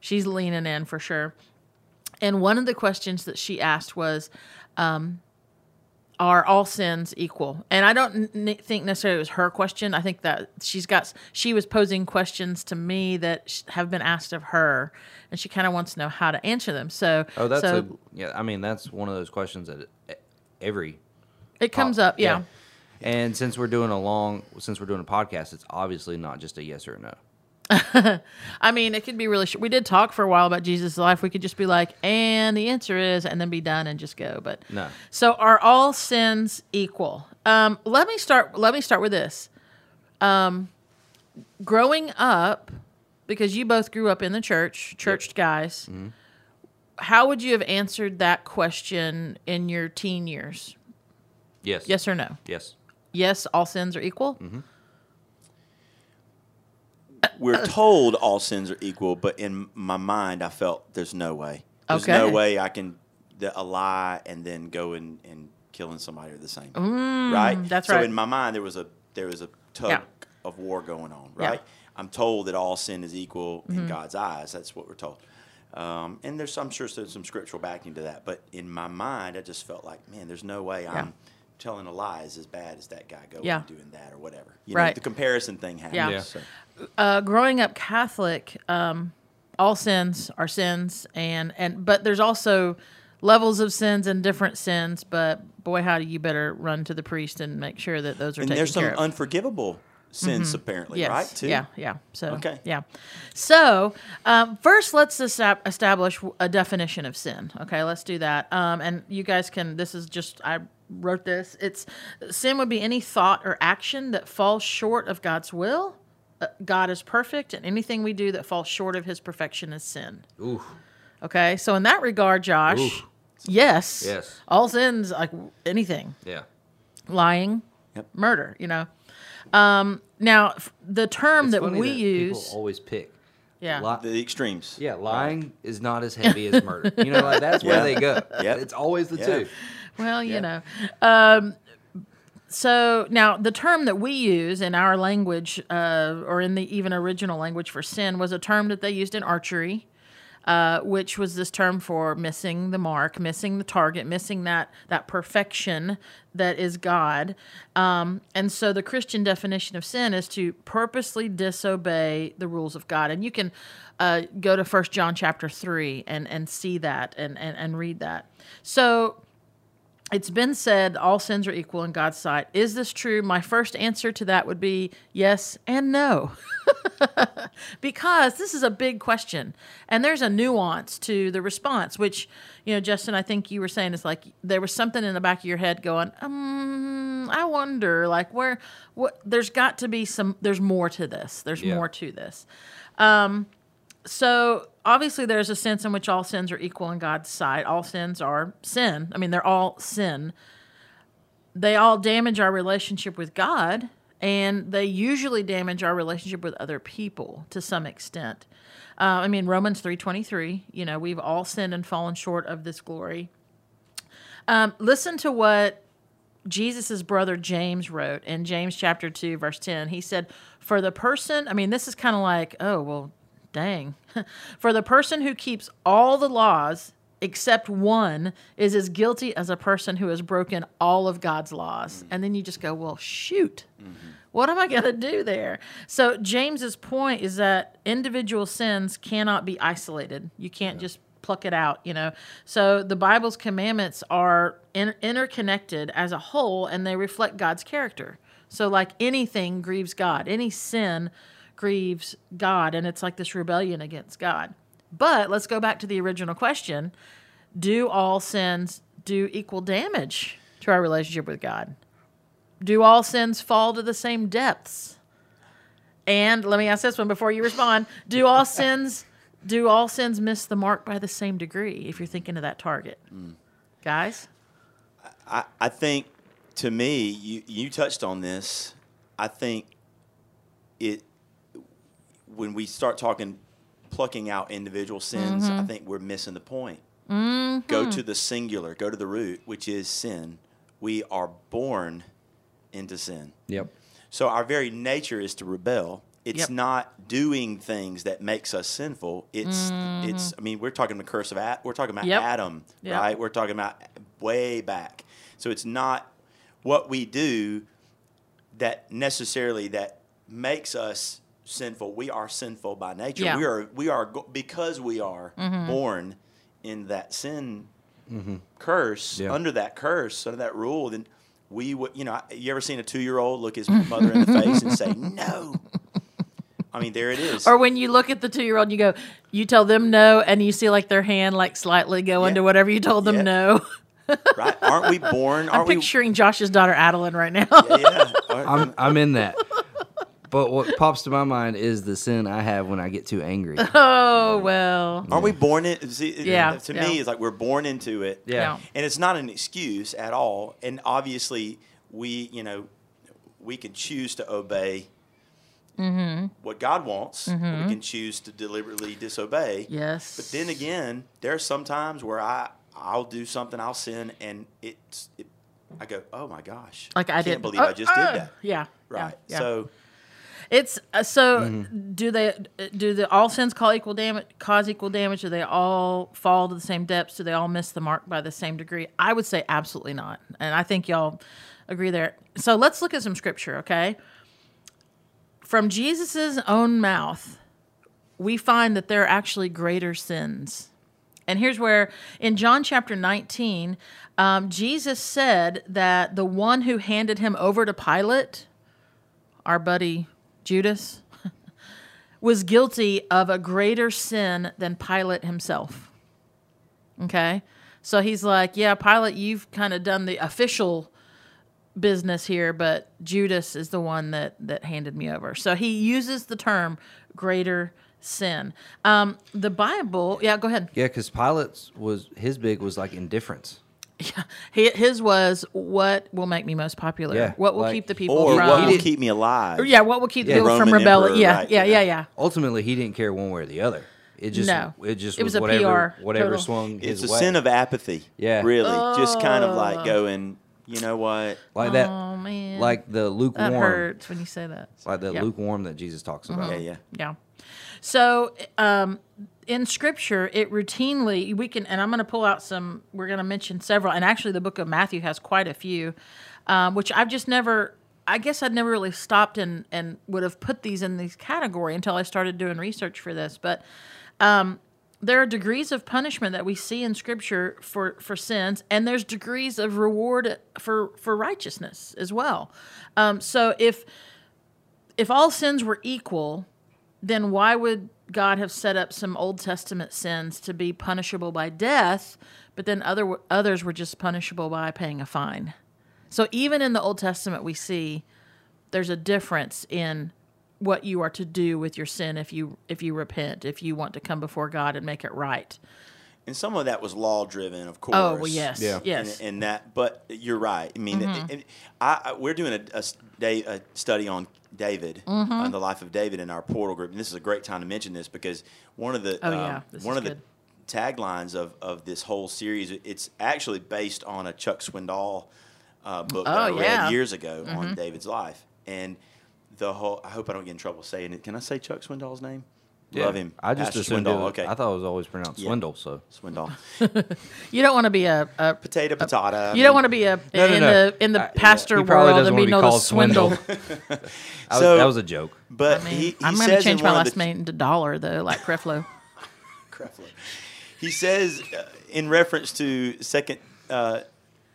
she's leaning in for sure and one of the questions that she asked was um, are all sins equal and i don't n- think necessarily it was her question i think that she's got she was posing questions to me that have been asked of her and she kind of wants to know how to answer them so Oh, that's so a yeah. I mean, that's one of those questions that every it comes pop- up yeah. And since we're doing a long, since we're doing a podcast, it's obviously not just a yes or a no. I mean, it could be really. Sh- we did talk for a while about Jesus' life. We could just be like, and the answer is, and then be done and just go. But No. So, are all sins equal? Um, let me start. Let me start with this. Um, growing up, because you both grew up in the church, church guys. How would you have answered that question in your teen years? Yes. Yes or no? Yes. Yes, all sins are equal. We're told all sins are equal, but in my mind, I felt there's no way. There's no way I can the, a lie and then go and, and killing somebody are the same. right. Mm, that's so right. So in my mind, there was a there was a tug Yeah. of war going on. Yeah. Mm-hmm. Right. I'm told that all sin is equal in God's eyes. That's what we're told. Um, and there's, I'm sure there's some scriptural backing to that. But in my mind, I just felt like, man, there's no way I'm telling a lie is as bad as that guy going Yeah. and doing that or whatever. You know, Right. the comparison thing happens. Yeah. Yeah. So, uh, growing up Catholic, um, all sins are sins, and and but there's also levels of sins and different sins. But boy, howdy, you better run to the priest and make sure that those are and taken there's some care of. unforgivable sins apparently, yes, right? Too. yeah, yeah. So Okay. yeah. So um, first, let's esta- establish a definition of sin. Okay, let's do that. Um, and you guys can. This is just I wrote this. It's sin would be any thought or action that falls short of God's will. Uh, God is perfect, and anything we do that falls short of His perfection is sin. Ooh. Okay, so in that regard, Josh, Oof. yes, Yes. all sins like anything, Yeah. lying, Yep. murder. You know. Um, now, f- the term It's that funny we that use, People always pick. yeah, Li- The extremes. yeah, lying is not as heavy as murder. You know, like that's Yeah. where they go. Yeah. It's always the Yeah. two. Well, Yeah. you know. Um, so now the term that we use in our language, uh, or in the even original language for sin, was a term that they used in archery, uh, which was this term for missing the mark, missing the target, missing that that perfection that is God. Um, and so the Christian definition of sin is to purposely disobey the rules of God. And you can uh, go to First John chapter three and and see that and and, and read that. So it's been said all sins are equal in God's sight. Is this true? My first answer to that would be yes and no. because this is a big question and there's a nuance to the response which you know Justin I think you were saying is like there was something in the back of your head going um I wonder like where what there's got to be some there's more to this there's Yeah. more to this um so obviously there's a sense in which all sins are equal in God's sight. All sins are sin. I mean, they're all sin. They all damage our relationship with God, and they usually damage our relationship with other people to some extent. Uh, I mean, Romans three twenty three. You know, we've all sinned and fallen short of this glory. Um, listen to what Jesus' brother James wrote in James chapter 2, verse 10. He said, For the person, I mean, this is kind of like, oh, well, dang. For the person who keeps all the laws except one is as guilty as a person who has broken all of God's laws. Mm. And then you just go, well, shoot. Mm-hmm. What am I going to do there? So, James's point is that individual sins cannot be isolated. You can't just pluck it out, you know. So, the Bible's commandments are in- interconnected as a whole and they reflect God's character. So, like anything grieves God, any sin grieves God, and it's like this rebellion against God. But let's go back to the original question Do all sins do equal damage to our relationship with God? Do all sins fall to the same depths? And let me ask this one before you respond. Do all sins do all sins miss the mark by the same degree if you're thinking of that target? Mm. Guys? I, I think to me, you, you touched on this. I think it when we start talking plucking out individual sins, I mm-hmm. think we're missing the point. Go mm-hmm. to the singular, go to the root, which is sin. We are born into sin. Yep. So our very nature is to rebel. It's Yep. not doing things that makes us sinful. It's mm-hmm. it's. I mean, we're talking the curse of Ad, We're talking about Yep. Adam, Yep. right? We're talking about way back. So it's not what we do that necessarily that makes us sinful. We are sinful by nature. Yeah. We are we are because we are mm-hmm. born in that sin mm-hmm. curse Yeah. under that curse under that rule. Then we would you know you ever seen a two year old look his mother in the face and say no? I mean, there it is. Or when you look at the two year old, you go, you tell them no, and you see like their hand like slightly go Yeah. into whatever you told them Yeah. no. right? Aren't we born? I'm Aren't we? picturing Josh's daughter Adeline right now. Yeah. Aren't- I'm I'm in that. But what pops to my mind is the sin I have when I get too angry. oh well. Aren't we born in? See, it- Yeah, uh, To yeah. me, it's like we're born into it. Yeah. Yeah. And it's not an excuse at all. And obviously, we, you know, we can choose to obey Mm-hmm. what God wants. or We mm-hmm. can choose to deliberately disobey. Yes. But then again, there are some times where I I'll do something, I'll sin, and it's it, I go, oh my gosh, like I can't uh, did. believe Oh, I just oh, did that. Yeah. Right. Yeah. yeah. So It's uh, so. Mm-hmm. Do they? Do the all sins call equal damage? Cause equal damage? Do they all fall to the same depths? Do they all miss the mark by the same degree? I would say absolutely not, and I think y'all agree there. So let's look at some scripture, okay? From Jesus' own mouth, we find that there are actually greater sins. And here's where, in John chapter 19, um, Jesus said that the one who handed him over to Pilate, our buddy Judas, was guilty of a greater sin than Pilate himself. Okay? So he's like, Yeah, Pilate, you've kind of done the official business here, but Judas is the one that, that handed me over. So he uses the term greater sin. Um, the Bible, yeah, go ahead. Yeah, because Pilate's was his big was like indifference. He- His was what will make me most popular. Yeah, what will like- keep the people or from? what will keep me alive? Or, yeah, what will keep Yeah, the people from rebelling? Yeah, right, yeah, yeah. yeah, yeah. Ultimately, he didn't care one way or the other. It just No. it just It was, was a whatever PR whatever total. swung It's his a way. sin of apathy. Yeah. Really, just kind of Oh. like going, you know what? like that, Oh man, like the lukewarm. that lukewarm, hurts when you say that. like that Yeah. lukewarm that Jesus talks about. Yeah, yeah. Yeah. So um, in Scripture, it routinely we can, and I'm going to pull out some. We're going to mention several, and actually, the Book of Matthew has quite a few, um, which I've just never. I guess I'd never really stopped and and would have put these in these category until I started doing research for this, but. Um, there are degrees of punishment that we see in Scripture for, for sins, and there's degrees of reward for for righteousness as well. Um, so if if all sins were equal, then why would God have set up some Old Testament sins to be punishable by death, but then other others were just punishable by paying a fine? So even in the Old Testament, we see there's a difference in what you are to do with your sin if you if you repent, if you want to come before God and make it right. And some of that was law driven, of course. Oh well, yes, Yeah. yes. And, and that, but you're right. I mean, Mm-hmm. and I, I, we're doing a, a s- day, a study on David, Mm-hmm. on the life of David in our portal group. And this is a great time to mention this because one of the Oh, um, yeah. This one is of the taglines of, of this whole series, it's actually based on a Chuck Swindoll uh, book that Oh, I read yeah. Mm-hmm. years ago on David's life. And the whole, I hope I don't get in trouble saying it. Can I say Chuck Swindoll's name? Love him. I just Pastor assumed it Okay. I thought it was always pronounced Yeah. swindle. So Swindle. You don't want to be a, a Potato, potato. you don't want to be a No, no, in no. the in the I- pastor he probably world doesn't and be wanna known as swindle. Swindle. I was, So- that was a joke. But I mean, he, he I'm going to change my last name to Dollar though, like Creflo. Creflo. He says uh, in reference to Second uh,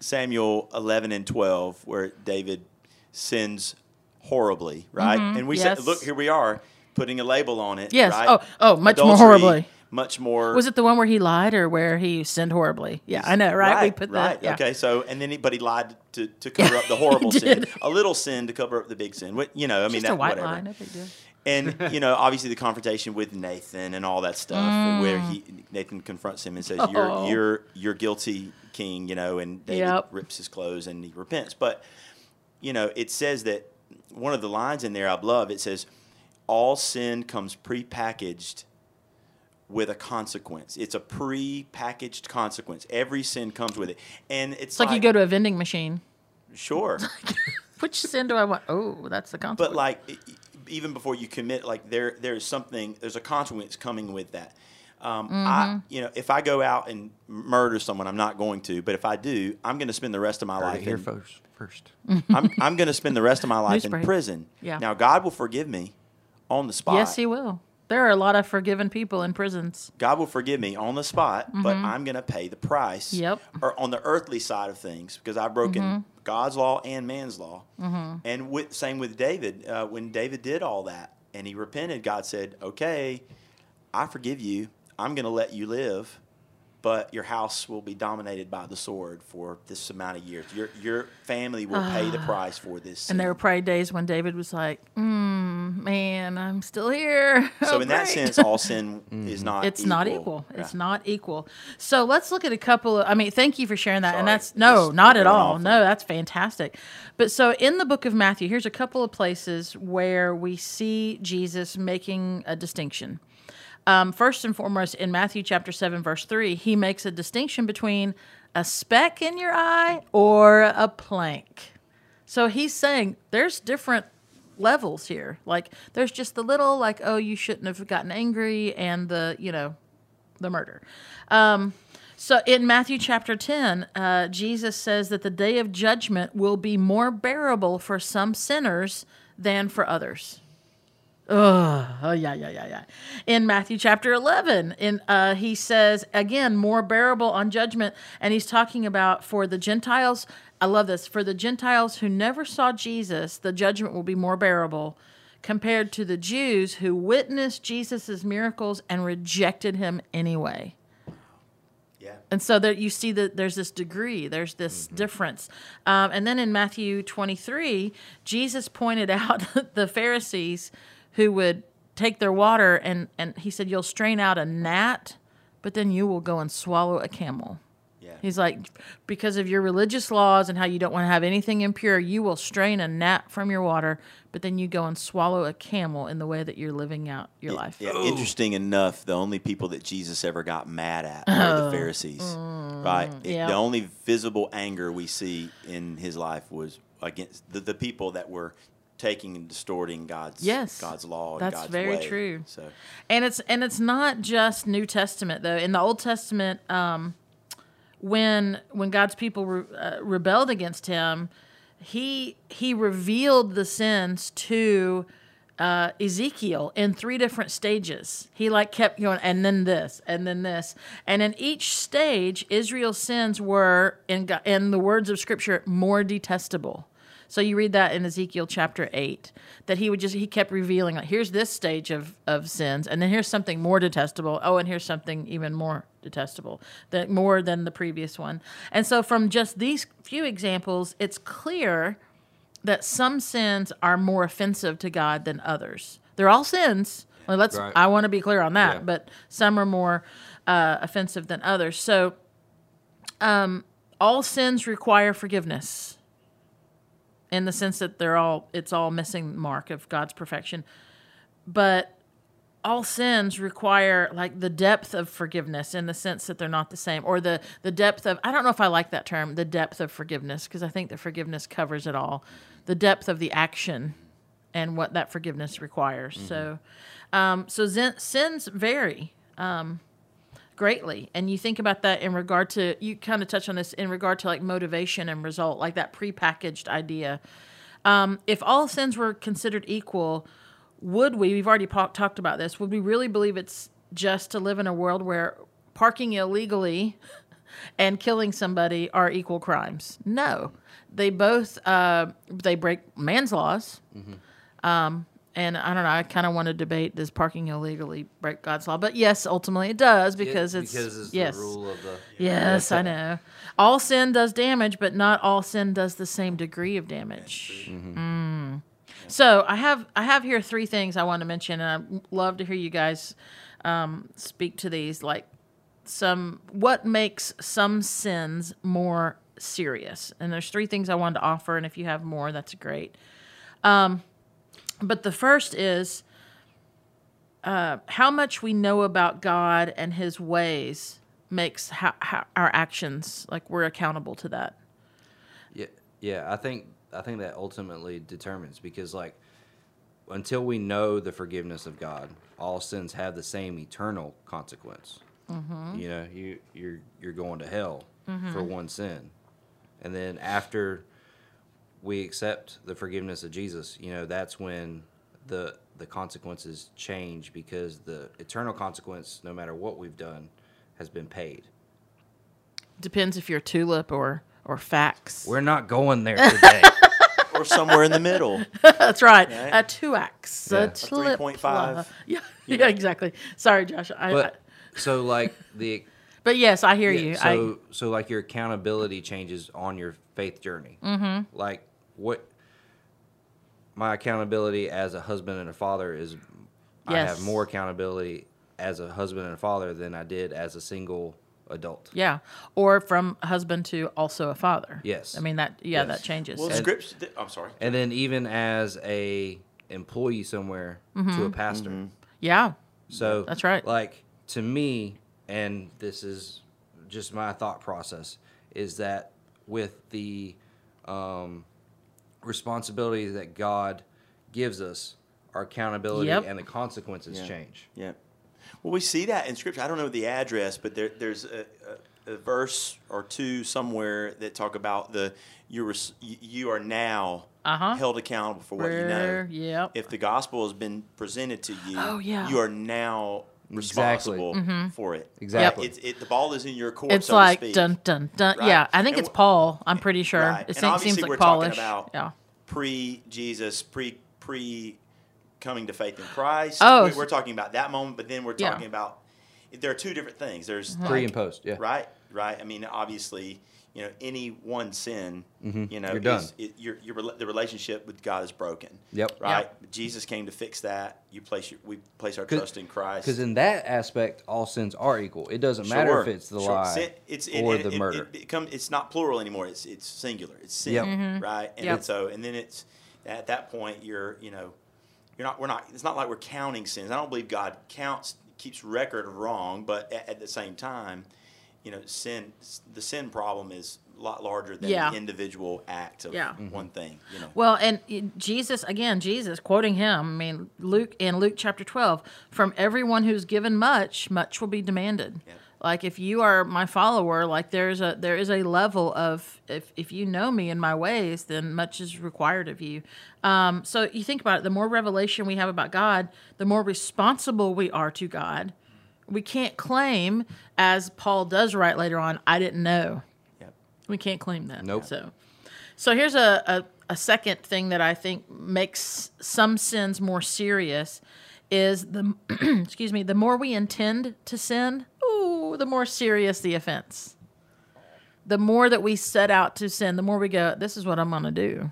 Samuel eleven and twelve, where David sins horribly, right? And we Mm-hmm. yes. said, look, here we are putting a label on it. Yes. right? Oh, oh, much more horribly. Much more. Was it the one where he lied or where he sinned horribly? Yeah, I know, right? we put right. that. Yeah. Okay, so and then he, but he lied to, to cover up the horrible sin, a little sin to cover up the big sin. What you know, I mean, Just that a white whatever. lie, no. And you know, obviously the confrontation with Nathan and all that stuff, where he Nathan confronts him and says, "You're Mm. Oh. you're you're guilty, King." You know, and David Yep. rips his clothes and he repents. But you know, it says that one of the lines in there I love. It says, "All sin comes prepackaged." With a consequence, it's a pre-packaged consequence. Every sin comes with it, and it's, It's like, you go to a vending machine. sure, Which sin do I want? Oh, that's the consequence. but like even before you commit like there there's something there's a consequence coming with that um, Mm-hmm. I, you know, if I go out and murder someone, I'm not going to. But if I do, I'm going to spend the rest of my Heard life. here in, first. First. I'm, I'm going to spend the rest of my life in Newsbreak. prison. Yeah. Now, God will forgive me on the spot. yes, he will. There are a lot of forgiven people in prisons. God will forgive me on the spot, but I'm going to pay the price. Mm-hmm. Yep. Or on the earthly side of things, because I've broken Mm-hmm. God's law and man's law. And with, same with David. Uh, when David did all that and he repented, God said, "Okay, I forgive you. I'm going to let you live." But your house will be dominated by the sword for this amount of years. Your your family will pay the price for this. And there were probably days when David was like, mm, man, I'm still here. so Oh, in that sense, all sin is not. It's not equal. Yeah. It's not equal. So let's look at a couple of. I mean, thank you for sharing that. And that's no, not at all. No, that's fantastic. But so in the book of Matthew, here's a couple of places where we see Jesus making a distinction. Um, first and foremost, in Matthew chapter 7, verse 3, he makes a distinction between a speck in your eye or a plank. So he's saying there's different levels here. Like there's just the little, like, oh, you shouldn't have gotten angry, and the, you know, the murder. Um, so in Matthew chapter 10, uh, Jesus says that the day of judgment will be more bearable for some sinners than for others. Ugh. Oh, yeah, yeah, yeah, yeah. In Matthew chapter 11, in, uh, he says, again, more bearable on judgment. And he's talking about for the Gentiles, I love this, for the Gentiles who never saw Jesus, the judgment will be more bearable compared to the Jews who witnessed Jesus' miracles and rejected him anyway. Yeah. And so there you see that there's this degree, there's this difference. Um, and then in Matthew 23, Jesus pointed out the Pharisees who would take their water and, and he said, You'll strain out a gnat, but then you will go and swallow a camel. Yeah. He's like, because of your religious laws and how you don't want to have anything impure, you will strain a gnat from your water, but then you go and swallow a camel in the way that you're living out your life. Yeah, interesting enough, the only people that Jesus ever got mad at were the Pharisees, right? It- Oh. Mm, yeah. The only visible anger we see in his life was against the, the people that were taking and distorting God's Yes, God's law. And that's God's very way. true. So and it's and it's not just New Testament though. In the Old Testament, um, when when God's people re, uh, rebelled against Him, he he revealed the sins to uh, Ezekiel in three different stages. He like kept going, and then this, and then this, and in each stage, Israel's sins were in Go- in the words of Scripture more detestable. So you read that in Ezekiel chapter eight, that he would just he kept revealing like here's this stage of of sins, and then here's something more detestable. Oh, and here's something even more detestable, that more than the previous one. And so from just these few examples, it's clear that some sins are more offensive to God than others. They're all sins. Well, let's. Right. I want to be clear on that, Yeah. but some are more uh, offensive than others. So, um, all sins require forgiveness, in the sense that they're all. It's all missing mark of God's perfection, but all sins require like the depth of forgiveness in the sense that they're not the same or the the depth of I don't know if I like that term the depth of forgiveness because I think the forgiveness covers it all. The depth of the action and what that forgiveness requires. So um, so sins vary. Um, greatly and you think about that in regard to you kind of touch on this in regard to like motivation and result like that prepackaged idea um, if all sins were considered equal, would we, we've already po- talked about this, would we really believe it's just to live in a world where parking illegally and killing somebody are equal crimes? No. They both, uh, they break man's laws. Um, and I don't know, I kind of want to debate does parking illegally break God's law? But yes, ultimately it does because It- it's, because it's yes. the rule of the Yes, I know. All sin does damage, but not all sin does the same degree of damage. Mm. So I have I have here three things I want to mention, and I'd love to hear you guys um, speak to these. Like some what makes some sins more serious, and there's three things I wanted to offer, and if you have more, that's great. Um, but the first is uh, how much we know about God and His ways makes how, how our actions like we're accountable to that. Yeah, yeah. I think I think that ultimately determines because like until we know the forgiveness of God, all sins have the same eternal consequence. Mm-hmm. You know, you you're you're going to hell for one sin, and then after we accept the forgiveness of Jesus, you know, that's when the the consequences change because the eternal consequence, no matter what we've done, has been paid. Depends if you're tulip or or FACTS. We're not going there today. or somewhere in the middle. That's right. Right? A two X. Yeah. A A tulip. 3.5. Yeah. Yeah. Exactly. Sorry, Josh. I, I, so like the but yes, I hear Yeah, you. So so like your accountability changes on your faith journey. Mm-hmm. Like what my accountability as a husband and a father is I have more accountability as a husband and a father than I did as a single adult. Yeah. Or from husband to also a father. Yes. I mean that. Yeah, Yes. that changes. Well, And- scripts. I'm sorry. And then even as a employee somewhere to a pastor. yeah. So That's right. Like to me, and this is just my thought process, is that with the um, responsibility that God gives us, our accountability Yep. and the consequences Yeah. change. Yeah. Well, we see that in Scripture. I don't know the address, but there, there's a, a, a verse or two somewhere that talk about the you're, you you are now Uh-huh. held accountable for what you know. Yep. If the gospel has been presented to you, Oh, yeah. you are now Exactly. responsible for it. Exactly. It's, it, the ball is in your court. Mm-hmm. It's so to like speak. dun dun dun. Right. Yeah, I think And it's Paul. I'm pretty sure. Right. It And seems, seems like we're talking Paulish. about yeah. pre Jesus, pre pre coming to faith in Christ. Oh. We- we're talking about that moment, but then we're Yeah. talking about there are two different things. There's Pre like- and post, yeah. right, right. I mean, obviously, you know, any one sin, you know, Mm-hmm. You're done. is- It, your, your the relationship with God is broken. Yep. Right. Jesus came to fix that. You place your, we place our trust in Christ. Because in that aspect, all sins are equal. It doesn't matter if it's the sure. lie Sin- it's, it, or it, the it, murder. It, become, it's not plural anymore. It's it's singular. It's sin, Yep. right? And Yep. then so and then it's at that point you're you know you're not we're not it's not like we're counting sins. I don't believe God counts keeps record of wrong, but at, at the same time, you know, sin the sin problem is a lot larger than Yeah. the individual act of Yeah. one thing. You know. Well, and Jesus again, Jesus quoting him. I mean, Luke in Luke chapter twelve, from everyone who's given much, much will be demanded. Yep. Like if you are my follower, like there's a there is a level of if if you know me in my ways, then much is required of you. Um, so you think about it. The more revelation we have about God, the more responsible we are to God. We can't claim, as Paul does write later on, I didn't know. Yep. We can't claim that. Nope. So, so here's a, a, a second thing that I think makes some sins more serious is the excuse me, the more we intend to sin, ooh, the more serious the offense. The more that we set out to sin, the more we go, this is what I'm going to do.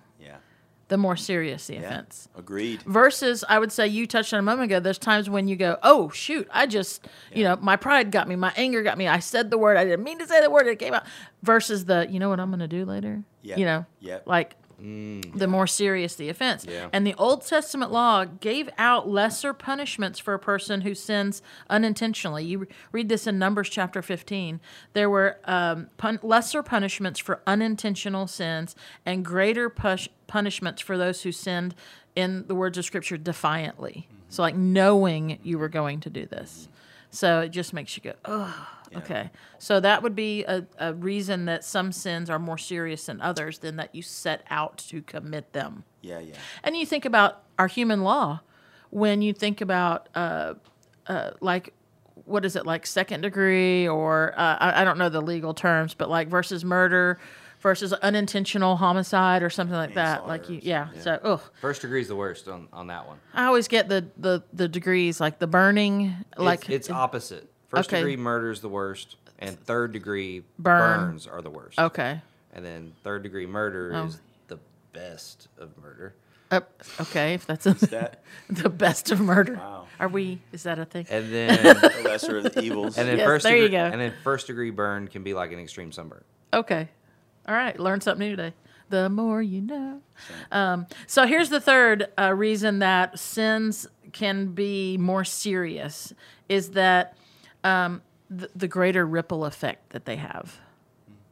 Yeah. the more serious the Yeah. offense. Agreed. Versus, I would say you touched on a moment ago. There's times when you go, "Oh shoot, I just, you know, my pride got me, my anger got me. I said the word, I didn't mean to say the word, it came out." Versus the, you know what I'm going to do later. Yeah. You know, Yep. like the more serious the offense. Yeah. And the Old Testament law gave out lesser punishments for a person who sins unintentionally. You read this in Numbers chapter 15. There were um, pun- lesser punishments for unintentional sins and greater push- punishments for those who sinned, in the words of Scripture, defiantly. So, like knowing you were going to do this. So it just makes you go, oh, okay. So that would be a, a reason that some sins are more serious than others than that you set out to commit them. Yeah, yeah. And you think about our human law when you think about, uh, uh, like, what is it, like second degree, or uh, I, I don't know the legal terms, but like versus murder versus unintentional homicide or something like that. Like, you, yeah. So, ugh. First degree is the worst on, on that one. I always get the, the, the degrees, like the burning, like it's, it's opposite. First Okay. degree murder is the worst, and third degree Burn. burns are the worst. Okay. And then third degree murder Oh. is the best of murder. Uh, okay, if that's a, That the best of murder. Wow. Are we? Is that a thing? And then the lesser of the evils. and then Yes, first there you go. and then first degree burn can be like an extreme sunburn. Okay. All right. Learn something new today. The more you know. Um, so here's the third uh, reason that sins can be more serious is that um, the, the greater ripple effect that they have.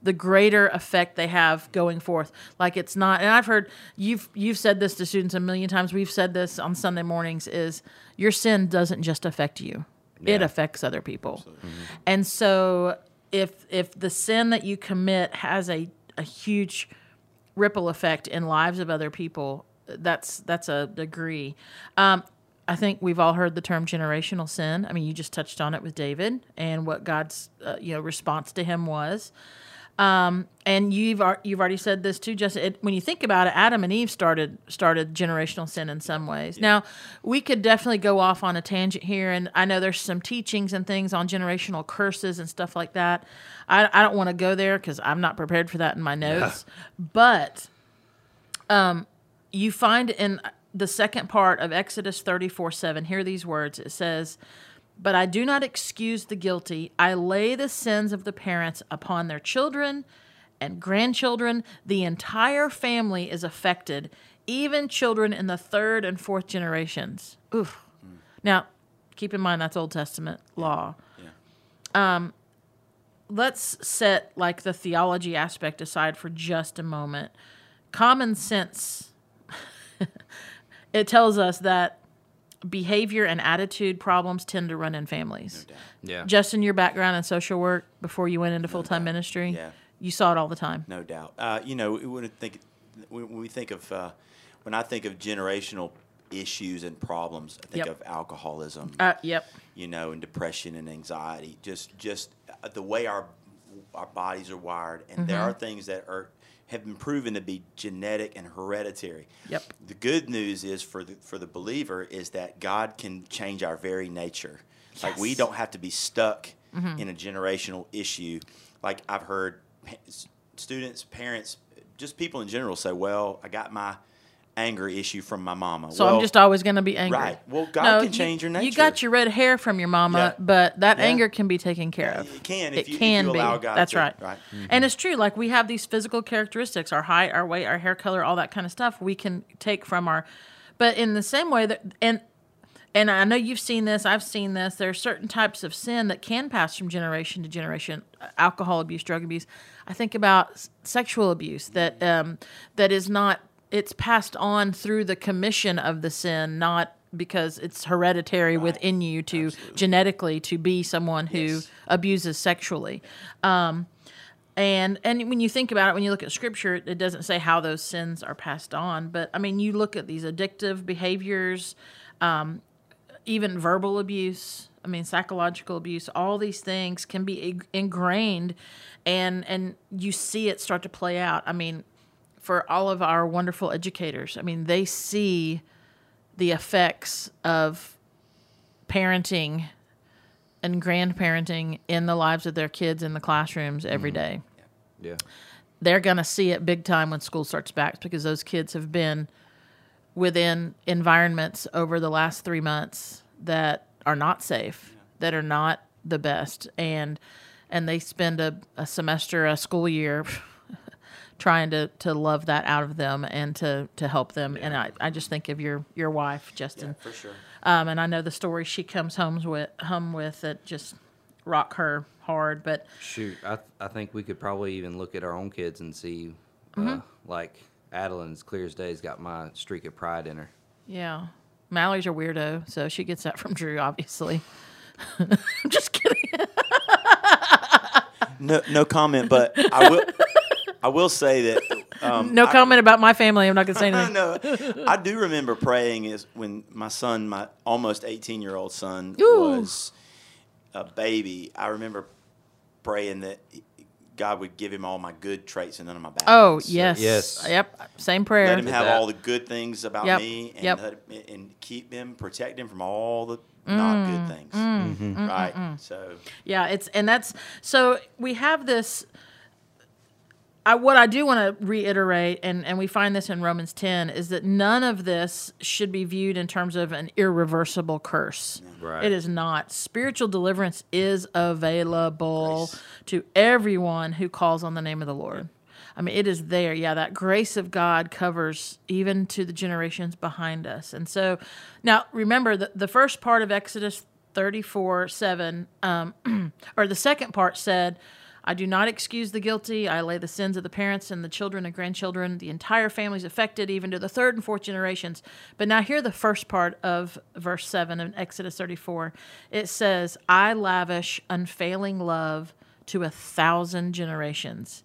The greater effect they have going forth, like it's not. And I've heard you've you've said this to students a million times. We've said this on Sunday mornings: is your sin doesn't just affect you; it affects other people. And so if if the sin that you commit has a, a huge ripple effect in lives of other people, that's that's a degree. Um, I think we've all heard the term generational sin. I mean, you just touched on it with David and what God's uh, you know response to him was. Um, and you've you've already said this too, Justin. It, when you think about it, Adam and Eve started started generational sin in some ways. Now, we could definitely go off on a tangent here, and I know there's some teachings and things on generational curses and stuff like that. I, I don't want to go there because I'm not prepared for that in my notes. But um, you find in the second part of Exodus 34 7, hear these words. It says, But I do not excuse the guilty. I lay the sins of the parents upon their children and grandchildren. The entire family is affected, even children in the third and fourth generations. Oof. Now, keep in mind that's Old Testament law. Yeah. Um, let's set like the theology aspect aside for just a moment. Common sense it tells us that behavior and attitude problems tend to run in families. Yeah. Just in your background in social work before you went into full time ministry, Yeah. you saw it all the time. No doubt. Uh, you know, when we think when we think of uh, when I think of generational issues and problems, I think Yep. of alcoholism, Uh, yep. you know, and depression and anxiety. Just just uh, the way our our bodies are wired, and there Mm-hmm. are things that are have been proven to be genetic and hereditary. Yep. The good news is for the for the believer is that God can change our very nature. Like we don't have to be stuck Mm-hmm. in a generational issue. Like I've heard students, parents, just people in general say, "Well, I got my anger issue from my mama." So well, I'm just always going to be angry. Right. Well, God can you- change your nature. You got your red hair from your mama, Yeah. but that Yeah. anger can be taken care of. It can if it you- can be. allow God That's to, right. right. And it's true. Like we have these physical characteristics, our height, our weight, our hair color, all that kind of stuff. We can take from our, but in the same way that and. And I know you've seen this. I've seen this. There are certain types of sin that can pass from generation to generation. Alcohol abuse, drug abuse. I think about sexual abuse that um, that is not. It's passed on through the commission of the sin, not because it's hereditary within you to genetically to be someone who Yes. abuses sexually. Um, and and when you think about it, when you look at scripture, it doesn't say how those sins are passed on. But I mean, you look at these addictive behaviors, um, even verbal abuse. I mean, psychological abuse. All these things can be ingrained, and and you see it start to play out. I mean, for all of our wonderful educators, I mean, they see the effects of parenting and grandparenting in the lives of their kids in the classrooms every Mm-hmm. day Yeah. they're going to see it big time when school starts back because those kids have been within environments over the last three months that are not safe, that are not the best, and and they spend a, a semester, a school year. Trying to, to love that out of them and to, to help them and I, I just think of your your wife Justin for sure. um, and I know the story she comes home with home with that just rock her hard but Shoot, I, th- I think we could probably even look at our own kids and see, Mm-hmm. uh, like Adeline's clear as day's got my streak of pride in her. Yeah. Mallory's a weirdo, so she gets that from Drew, obviously. I'm just kidding. No, no comment, but I will. I will say that. Um, No I- comment about my family. I'm not going to say anything. no, I do remember praying is when my son, my almost 18 year old son, Ooh. was a baby. I remember praying that God would give him all my good traits and none of my bad. Oh, ones. So yes. Yes. Yep. Same prayer. Let him have that. all the good things about Yep, me, and yep. let him, and keep him, protect him from all the Mm, not good mm, things. Mm, mm-hmm. mm, right. So Yeah, it's and that's so we have this. I, what I do want to reiterate, and, and we find this in Romans 10, is that none of this should be viewed in terms of an irreversible curse. Right. It is not. Spiritual deliverance is available Grace. to everyone who calls on the name of the Lord. I mean, it is there. Yeah, that grace of God covers even to the generations behind us. And so now remember the, the first part of Exodus 34 7, um, or the second part said, I do not excuse the guilty. I lay the sins of the parents and the children and grandchildren. The entire family's affected, even to the third and fourth generations. But now, hear the first part of verse 7 in Exodus 34. It says, I lavish unfailing love to a thousand generations.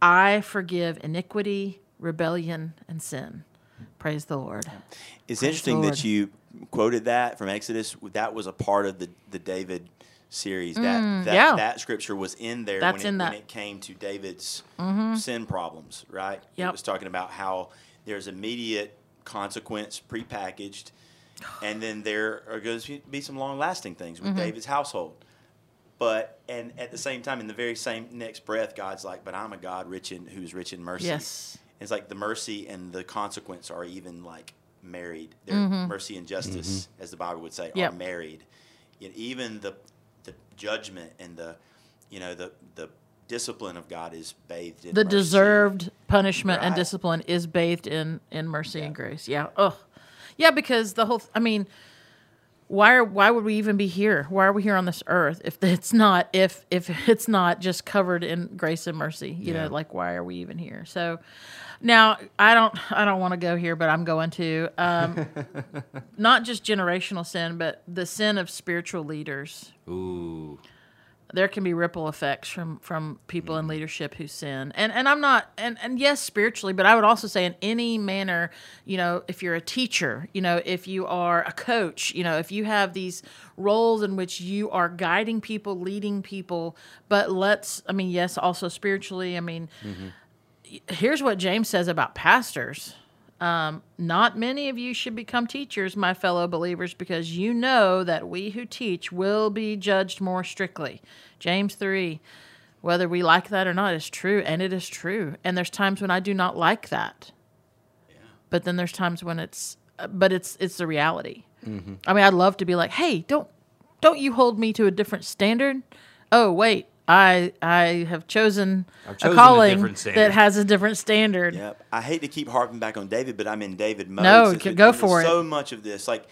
I forgive iniquity, rebellion, and sin. Praise the Lord. it's the interesting Lord. that you quoted that from Exodus. That was a part of the the David series. that that, Mm, yeah. that scripture was in there That's when, it, in when that. Mm-hmm. it came to David's sin problems. Right. It was talking about how there's immediate consequence prepackaged, and then there are going to be some long lasting things Mm-hmm. with David's household. But and at the same time, in the very same next breath, God's like, "But I'm a God rich in who's rich in mercy." Yes. It's like the mercy and the consequence are even like married. Their mercy and justice, as the Bible would say, Mm-hmm. Yep. are married. Yet even the the judgment and the you know the the discipline of God is bathed in The mercy. deserved punishment and discipline is bathed in in mercy and grace. Yeah. Oh, yeah. Because the whole. th- I mean, why are why would we even be here? Why are we here on this earth if it's not if if it's not just covered in grace and mercy? You Yeah. know, like why are we even here? So. Now I don't I don't want to go here, but I'm going to. Um, not just generational sin, but the sin of spiritual leaders Ooh. There can be ripple effects from from people in mm-hmm. leadership who sin. And and i'm not and and yes spiritually but i would also say in any manner you know if you're a teacher you know if you are a coach you know if you have these roles in which you are guiding people leading people but let's i mean yes also spiritually i mean mm-hmm. here's what james says about pastors um, not many of you should become teachers, my fellow believers, because you know that we who teach will be judged more strictly. James 3. Whether we like that or not is true, and it is true. And there's times when I do not like that. But then there's times when it's, uh, but it's it's the reality. I mean, I'd love to be like, hey, don't don't you hold me to a different standard? Oh, wait, I I have chosen, a chosen a calling different that has a different standard. Yep. I hate to keep harping back on David, but I'm in David mode. No, since g- we- go and for it. So much of this, like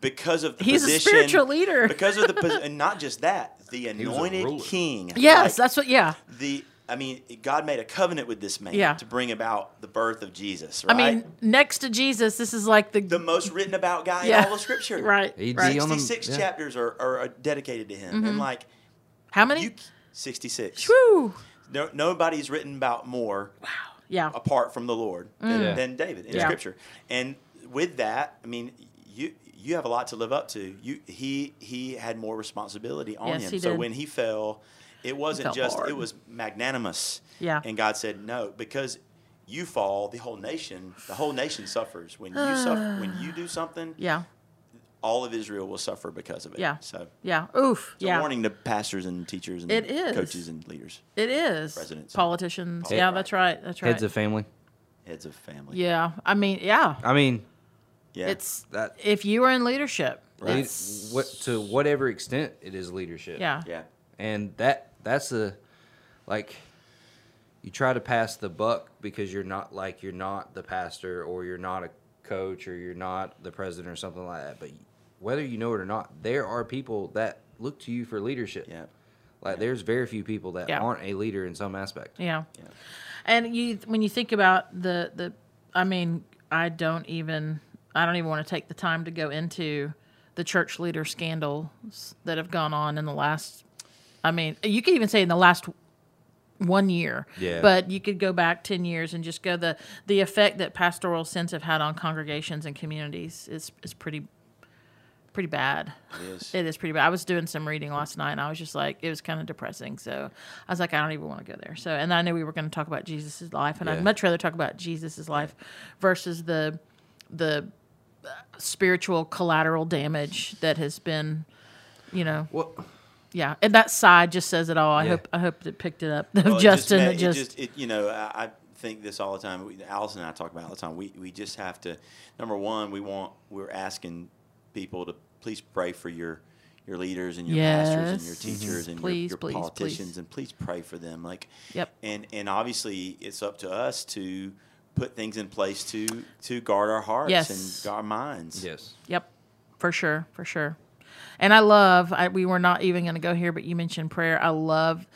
because of the He's a spiritual leader. Because of the posi- and not just that, the anointed king. Yes, Like, that's what. Yeah, the. I mean, God made a covenant with this man Yeah. to bring about the birth of Jesus. Right? I mean, next to Jesus, this is like the, the most written about guy Yeah. in all of Scripture. right. He'd right. be 66 yeah. chapters are, are dedicated to him, and mm-hmm. like How many? you, 66. Whew. No, nobody's written about more Wow. Yeah. apart from the Lord than, Yeah. than David in Mm. Yeah. Scripture. And with that, I mean, you you have a lot to live up to. You he he had more responsibility on Yes, him. he so when he fell, it wasn't just hard. it was magnanimous. Yeah. And God said no because you fall, the whole nation, the whole nation suffers when you suffer when you do something. Yeah. All of Israel will suffer because of it. Yeah. So Yeah. Oof. it's a yeah. warning to pastors and teachers and It is. coaches and leaders, It is. Presidents. Politicians. Head- yeah, that's right. That's right. Heads of family. heads of family. yeah. I mean, yeah. I mean, Yeah. It's That- if you are in leadership. Lead- it's- what to whatever extent it is leadership. yeah. yeah. and that that's the like you try to pass the buck because you're not like you're not the pastor or you're not a coach or you're not the president or something like that but whether you know it or not there are people that look to you for leadership Yeah. like there's very few people that Yeah. aren't a leader in some aspect Yeah. Yeah. And you when you think about the the I mean, I don't even I don't even want to take the time to go into the church leader scandals that have gone on in the last I mean, you could even say in the last one year. Yeah. But you could go back 10 years and just go the the effect that pastoral sins have had on congregations and communities is is pretty pretty bad. It is. It is pretty bad. I was doing some reading last night and I was just like, it was kind of depressing. So I was like, I don't even want to go there. So, and I knew we were going to talk about Jesus' life and Yeah. I'd much rather talk about Jesus' life versus the, the uh, spiritual collateral damage that has been, you know, well yeah. And that side just says it all. I Yeah. hope, I hope it picked it up. Well, it Justin, ma- that just, it, you know, I, I think this all the time. We, Allison and I talk about it all the time. We we just have to. Number one, we want we're asking people to please pray for your your leaders and your pastors and your Yes. Mm-hmm. teachers and your, Please, your please, politicians please. and please pray for them. Like, Yep. And and obviously it's up to us to put things in place to to guard our hearts Yes. and guard our minds. yes Yep, for sure, for sure. And I love. I, we were not even going to go here, but you mentioned prayer. I love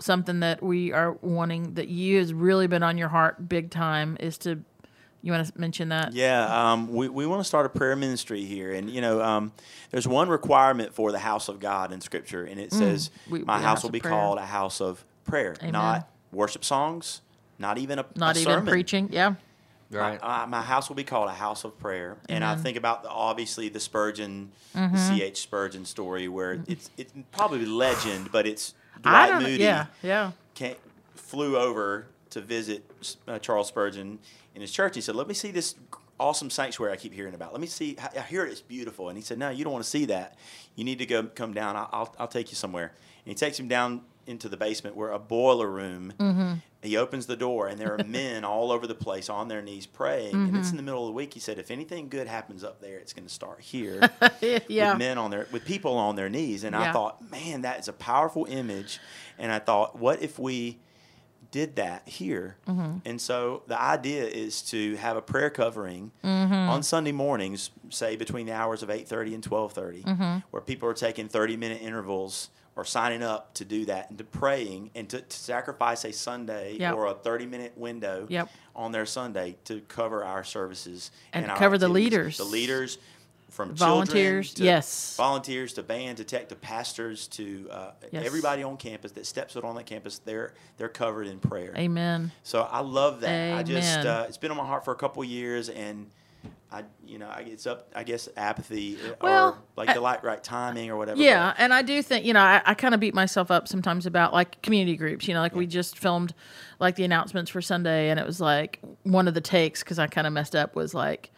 something that we are wanting that you has really been on your heart big time is to. You want to mention that? Yeah, um, we, we want to start a prayer ministry here. And, you know, um, there's one requirement for the house of God in Scripture, and it says, Mm. We- My the house house will be prayer." called a house of prayer, Amen. not worship songs, not even a, Not a even sermon. preaching. Yeah. right My, uh, my house will be called a house of prayer, and I think about the, obviously the Spurgeon, Mm-hmm. the C.H. Spurgeon story, where it's it's probably legend, but it's Dwight. Moody Yeah. Yeah. came, flew over to visit uh, Charles Spurgeon in his church. He said, "Let me see this awesome sanctuary I keep hearing about. Let me see. I hear it's beautiful." And he said, "No, you don't want to see that. You need to go come down. I'll, I'll, take you somewhere." And he takes him down into the basement where a boiler room. Mm-hmm. He opens the door and there are men all over the place on their knees praying. And Mm-hmm. it's in the middle of the week. He said, "If anything good happens up there, it's going to start here." yeah. with men on their with people on their knees and i thought man that is a powerful image and i thought what if we did that here Mm-hmm. and so the idea is to have a prayer covering Mm-hmm. on sunday mornings say between the hours of 8.30 and 12.30 Mm-hmm. where people are taking 30 minute intervals or signing up to do that and to praying and to, to sacrifice a sunday Yep. or a 30 minute window Yep. on their sunday to cover our services And our cover the leaders. the leaders from Volunteers, to yes. volunteers to band to tech to pastors to uh, Yes. everybody on campus that steps foot on that campus they're they're covered in prayer Amen. so i love that i just uh, it's been on my heart for a couple years and i you know it's up i guess apathy Well, or like the light, right timing or whatever Yeah, but- and I do think you know I, I kind of beat myself up sometimes about like community groups. You know, like we just filmed like the announcements for Sunday, and it was like one of the takes because I kind of messed up was like,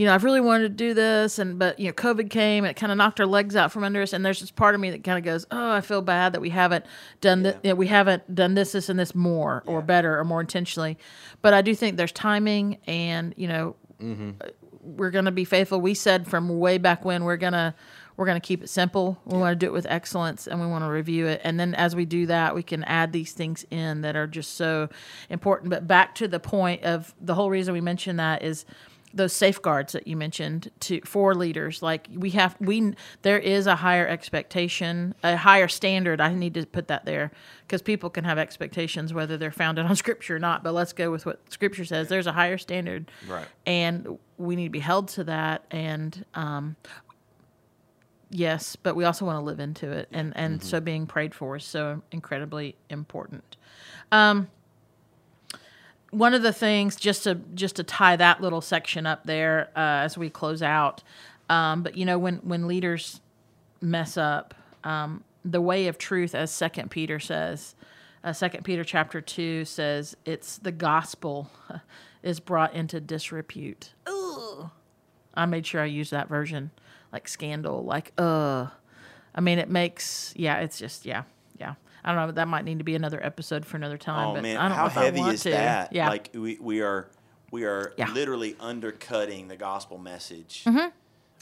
you know, I've really wanted to do this, and but you know, COVID came and it kind of knocked our legs out from under us, and there's this part of me that kind of goes, oh, I feel bad that we haven't done that. You know, we haven't done this, this, and this more or better or more intentionally, but I do think there's timing, and you know, mm-hmm. uh, we're going to be faithful. We said from way back when we're going to we're going to keep it simple. We want to do it with excellence and we want to review it. And then as we do that, we can add these things in that are just so important. But back to the point of the whole reason we mentioned that is those safeguards that you mentioned to for leaders like we have we there is a higher expectation a higher standard. I need to put that there because people can have expectations whether they're founded on scripture or not but let's go with what scripture says. There's a higher standard. Right. and we need to be held to that and um, yes but we also want to live into it and and so being prayed for is so incredibly important. Um, one of the things just to just to tie that little section up there uh, as we close out um, but you know when when leaders mess up um, the way of truth as second peter says uh, second peter chapter 2 says it's the gospel is brought into disrepute. Ugh. i made sure i used that version like scandal like uh i mean it makes yeah it's just yeah yeah i don't know that might need to be another episode for another time oh but man i don't how know if heavy I want is to. that yeah like we, we are we are Yeah. literally undercutting the gospel message mm-hmm.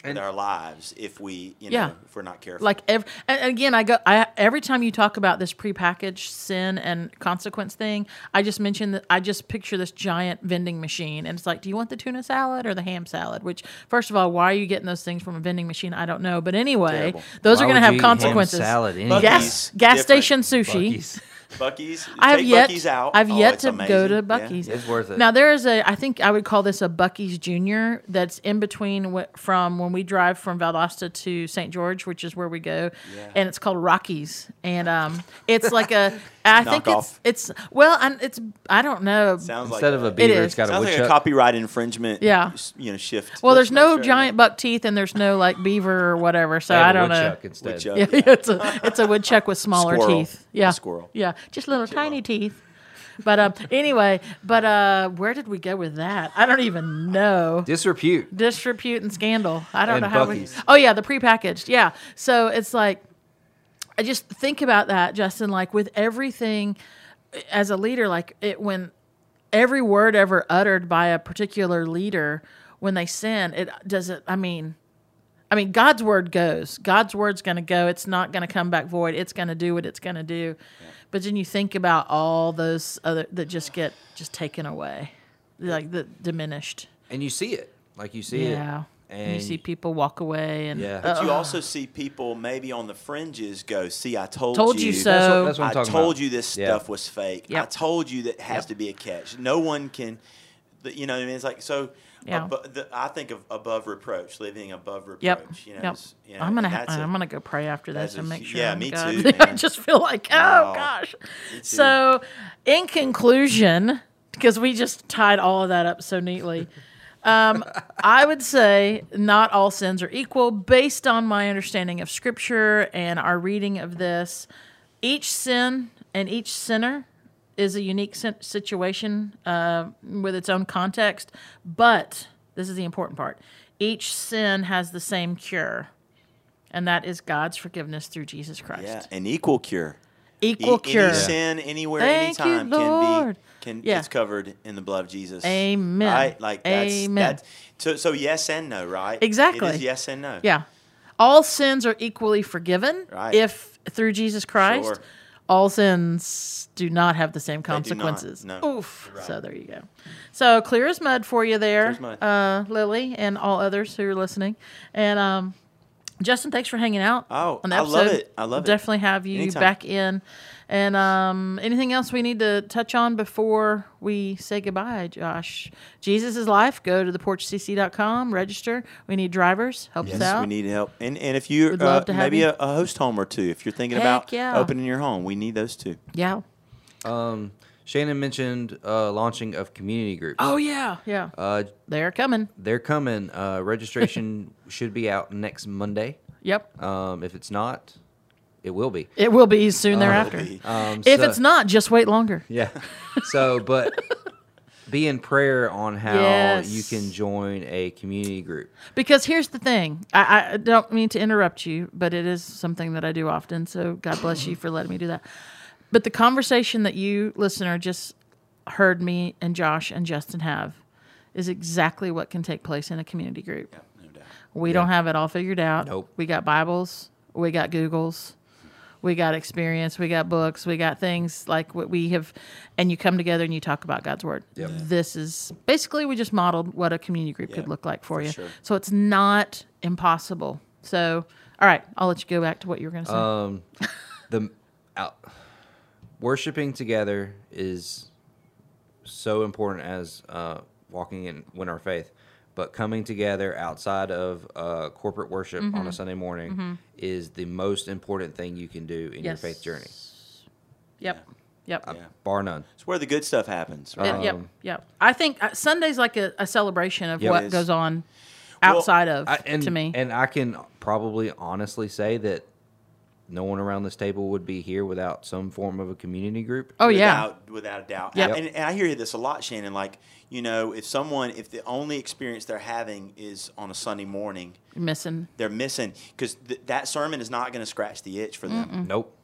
With our lives if we, you know. Yeah. if we're not careful. like ev- and again i go i every time you talk about this prepackaged sin and consequence thing i just mention that i just picture this giant vending machine and it's like do you want the tuna salad or the ham salad which first of all why are you getting those things from a vending machine i don't know but anyway Terrible. those Why are going to have you ham consequences salad anyway? gas Buc-ee's, gas different. station sushi Buc-ee's. Buc-ee's. I have take yet. Buc-ee's out. I've Oh, yet it's to go amazing. to Yeah. Buc-ee's. It's worth it. Now there is a. I think I would call this a Buc-ee's Junior. That's in between wh- from when we drive from Valdosta to St. George, which is where we go, Yeah. and it's called Rockies. And um, it's like a. I think Knockoff. it's it's well, and it's I don't know. Sounds Instead like of a a, beaver, is. it's got a sounds like a copyright infringement. Yeah. s- You know, shift. well, there's no make sure giant buck teeth, and there's no like beaver or whatever. So They have I a don't know. woodchuck instead. Woodchuck. Yeah, Yeah. it's a it's a woodchuck with smaller Squirrel. teeth. Yeah, A squirrel. Yeah, just little tiny teeth. But um, anyway, but uh, where did we go with that? I don't even know. Disrepute. Disrepute and scandal. I don't And know how Buc-ee's. we. Oh yeah, the prepackaged. Yeah. So it's like, I just think about that, Justin. Like with everything, as a leader, like it when every word ever uttered by a particular leader when they sin, it does it. I mean, I mean, God's word goes. God's word's going to go. It's not going to come back void. It's going to do what it's going to do. But then you think about all those other that just get just taken away, like the diminished. And you see it. Like you see it. yeah. it. And And you see people walk away and Yeah. But you uh, also see people maybe on the fringes go, "See, I told, Told you so. That's what, that's what I'm I told about. you this Yeah. stuff was fake. I told you that has Yep. to be a catch. No one can, you know what I mean? It's like, so Yeah. abo- the, I think of above reproach, living above reproach. Yep. You know, yep. you know, I'm gonna and ha- that's a- I'm gonna go pray after this that's and make sure. yeah, I'm me God. too, I just feel like, oh Wow. gosh. too. So, in conclusion, because we just tied all of that up so neatly, um, I would say not all sins are equal based on my understanding of Scripture and our reading of this. Each sin and each sinner is a unique situation uh, with its own context, but this is the important part. Each sin has the same cure, and that is God's forgiveness through Jesus Christ. Yeah, an equal cure. Equal E- cure. Any sin, anywhere, Thank you, anytime can Lord. be can Yeah. it's covered in the blood of Jesus. Amen. Right? Like that's Amen. that's so so yes and no, right? Exactly. It is yes and no. Yeah. All sins are equally forgiven Right. if through Jesus Christ. Sure. All sins do not have the same consequences. no. Oof. So there you go. So clear as mud for you there, Clear as mud. Uh, Lily, and all others who are listening. And um, Justin, thanks for hanging out. Oh, on the I love episode. it. I love it. Definitely have you Anytime. back in. And um, anything else we need to touch on before we say goodbye, Josh? Jesus is life. Go to theporchcc.com, register. We need drivers. Help us Yes, out. we need help. And and if you We'd uh, love to have maybe you. a, a host home or two, if you're thinking Heck about yeah. opening your home, we need those too. yeah. Um, Shannon mentioned uh, launching of community groups. Oh yeah, yeah. Uh, They're coming. they're coming. Uh, registration should be out next Monday. Yep. Um, if it's not, it will be. It will be soon thereafter. It'll Um, If so- it's not, just wait longer. Yeah. So, but be in prayer on how Yes. you can join a community group. Because here's the thing. I, I don't mean to interrupt you, but it is something that I do often. So God bless you for letting me do that. But the conversation that you, listener, just heard me and Josh and Justin have is exactly what can take place in a community group. no doubt. We don't have it all figured out. Nope. We got Bibles, we got Googles, we got experience, we got books, we got things like what we have, and you come together and you talk about God's word. Yep. This is basically we just modeled what a community group could look like for, for you. sure. So it's not impossible. So, all right, I'll let you go back to what you were going to say. Um, the out, worshiping together is so important as uh, walking in win our faith. But coming together outside of uh, corporate worship Mm-hmm. on a Sunday morning is the most important thing you can do in your faith journey, yep. Yep. uh, Yeah. bar none. It's where the good stuff happens. Right? Yep, yep. Um, Yep. I think uh, Sunday's like a, a celebration of Yep. what goes on outside of I, and, to me. and I can probably honestly say that no one around this table would be here without some form of a community group. oh yeah. without, without a doubt. Yeah, And, and I hear this a lot, Shannon. Like you know, if someone, if the only experience they're having is on a Sunday morning, You're missing. they're missing because th- that sermon is not going to scratch the itch for them. Nope.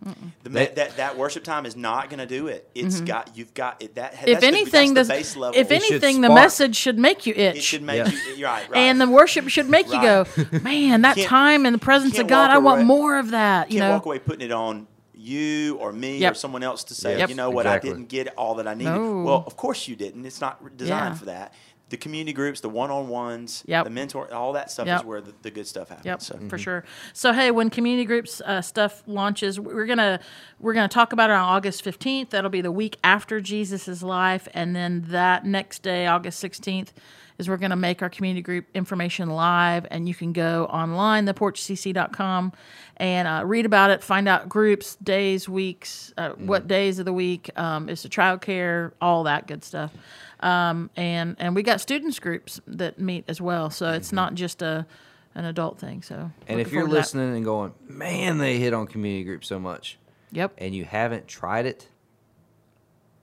The, They- ma- that that worship time is not going to do it. It's got you've got it. That Mm-hmm. If that's anything, the, the, that's the base level. if It anything, the message should make you itch. it should make Yeah. you you're right, right. And the worship should make you go, man, that time in the presence of God, I want away- more of that. You can't know, walk away putting it on you or me Yep. or someone else to say, Yep. you know what, Exactly. I didn't get all that I needed. No. Well, of course you didn't. It's not designed Yeah. for that. The community groups, the one-on-ones, Yep. the mentor, all that stuff Yep. is where the, the good stuff happens. Yep, So. for sure. So hey, when community groups uh, stuff launches, we're gonna we're gonna talk about it on August fifteenth. That'll be the week after Jesus' life, and then that next day, August sixteenth, is we're gonna make our community group information live, and you can go online, theporchcc.com, and uh, read about it, find out groups, days, weeks, uh, what days of the week um, is the childcare, all that good stuff. Um, and and we got students groups that meet as well, so it's not just a an adult thing. So And if you're listening and going, man, they hit on community groups so much, Yep. and you haven't tried it,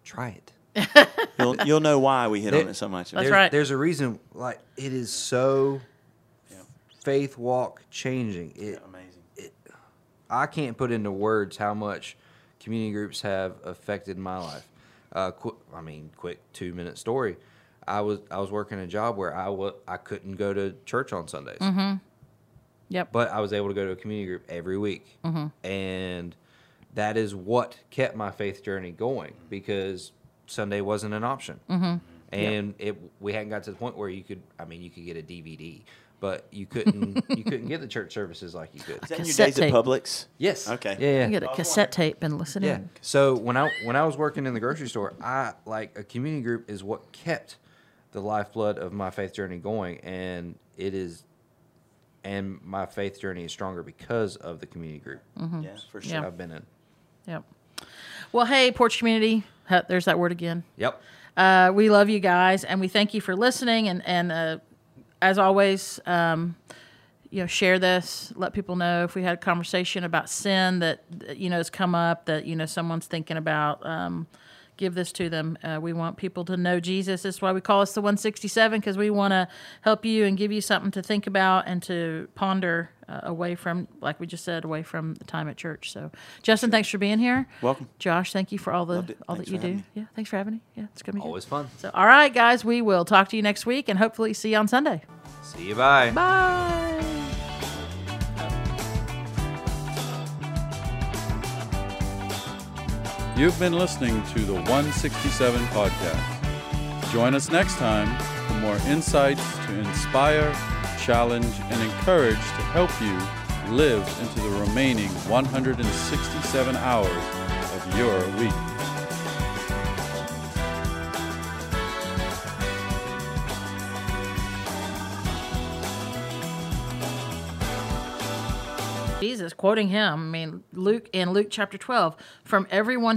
try it. You'll, you'll know why we hit There- on it so much. That's there's, right. There's a reason, like it is so Yeah. faith walk changing. It, Amazing. It, I can't put into words how much community groups have affected my life. Uh, qu- I mean, quick two minute story. I was I was working a job where I wa- I couldn't go to church on Sundays, Yep. but I was able to go to a community group every week, and that is what kept my faith journey going because Sunday wasn't an option, mm-hmm. and it we hadn't got to the point where you could. I mean, you could get a DVD, but you couldn't you couldn't get the church services like you could. Is that in your Cassette days tape. at Publix? Yes. Okay. Yeah. yeah. You get a oh, cassette tape and listen Yeah. in. So when I when I was working in the grocery store, I like a community group is what kept the lifeblood of my faith journey going, and it is, and my faith journey is stronger because of the community group mm-hmm. Yeah, for sure. Yeah. I've been in. Yep. Well, hey, Porch Community. There's that word again. Yep. Uh, we love you guys, and we thank you for listening. And and uh, as always, um, you know, share this. Let people know if we had a conversation about sin that that, you know has come up that you know someone's thinking about. Um, give this to them. Uh, we want people to know Jesus. That's why we call us the 167 because we want to help you and give you something to think about and to ponder uh, away from, like we just said, away from the time at church. So, Justin, thanks for being here. Welcome. Josh, thank you for all the all Thanks that you do. me. Yeah, thanks for having me. Yeah, it's gonna be good. Always fun. So, all right, guys, we will talk to you next week and hopefully see you on Sunday. See you. Bye. Bye. You've been listening to the 167 podcast. Join us next time for more insights to inspire, challenge, and encourage to help you live into the remaining 167 hours of your week. Jesus, quoting him, I mean, Luke in Luke chapter 12, from everyone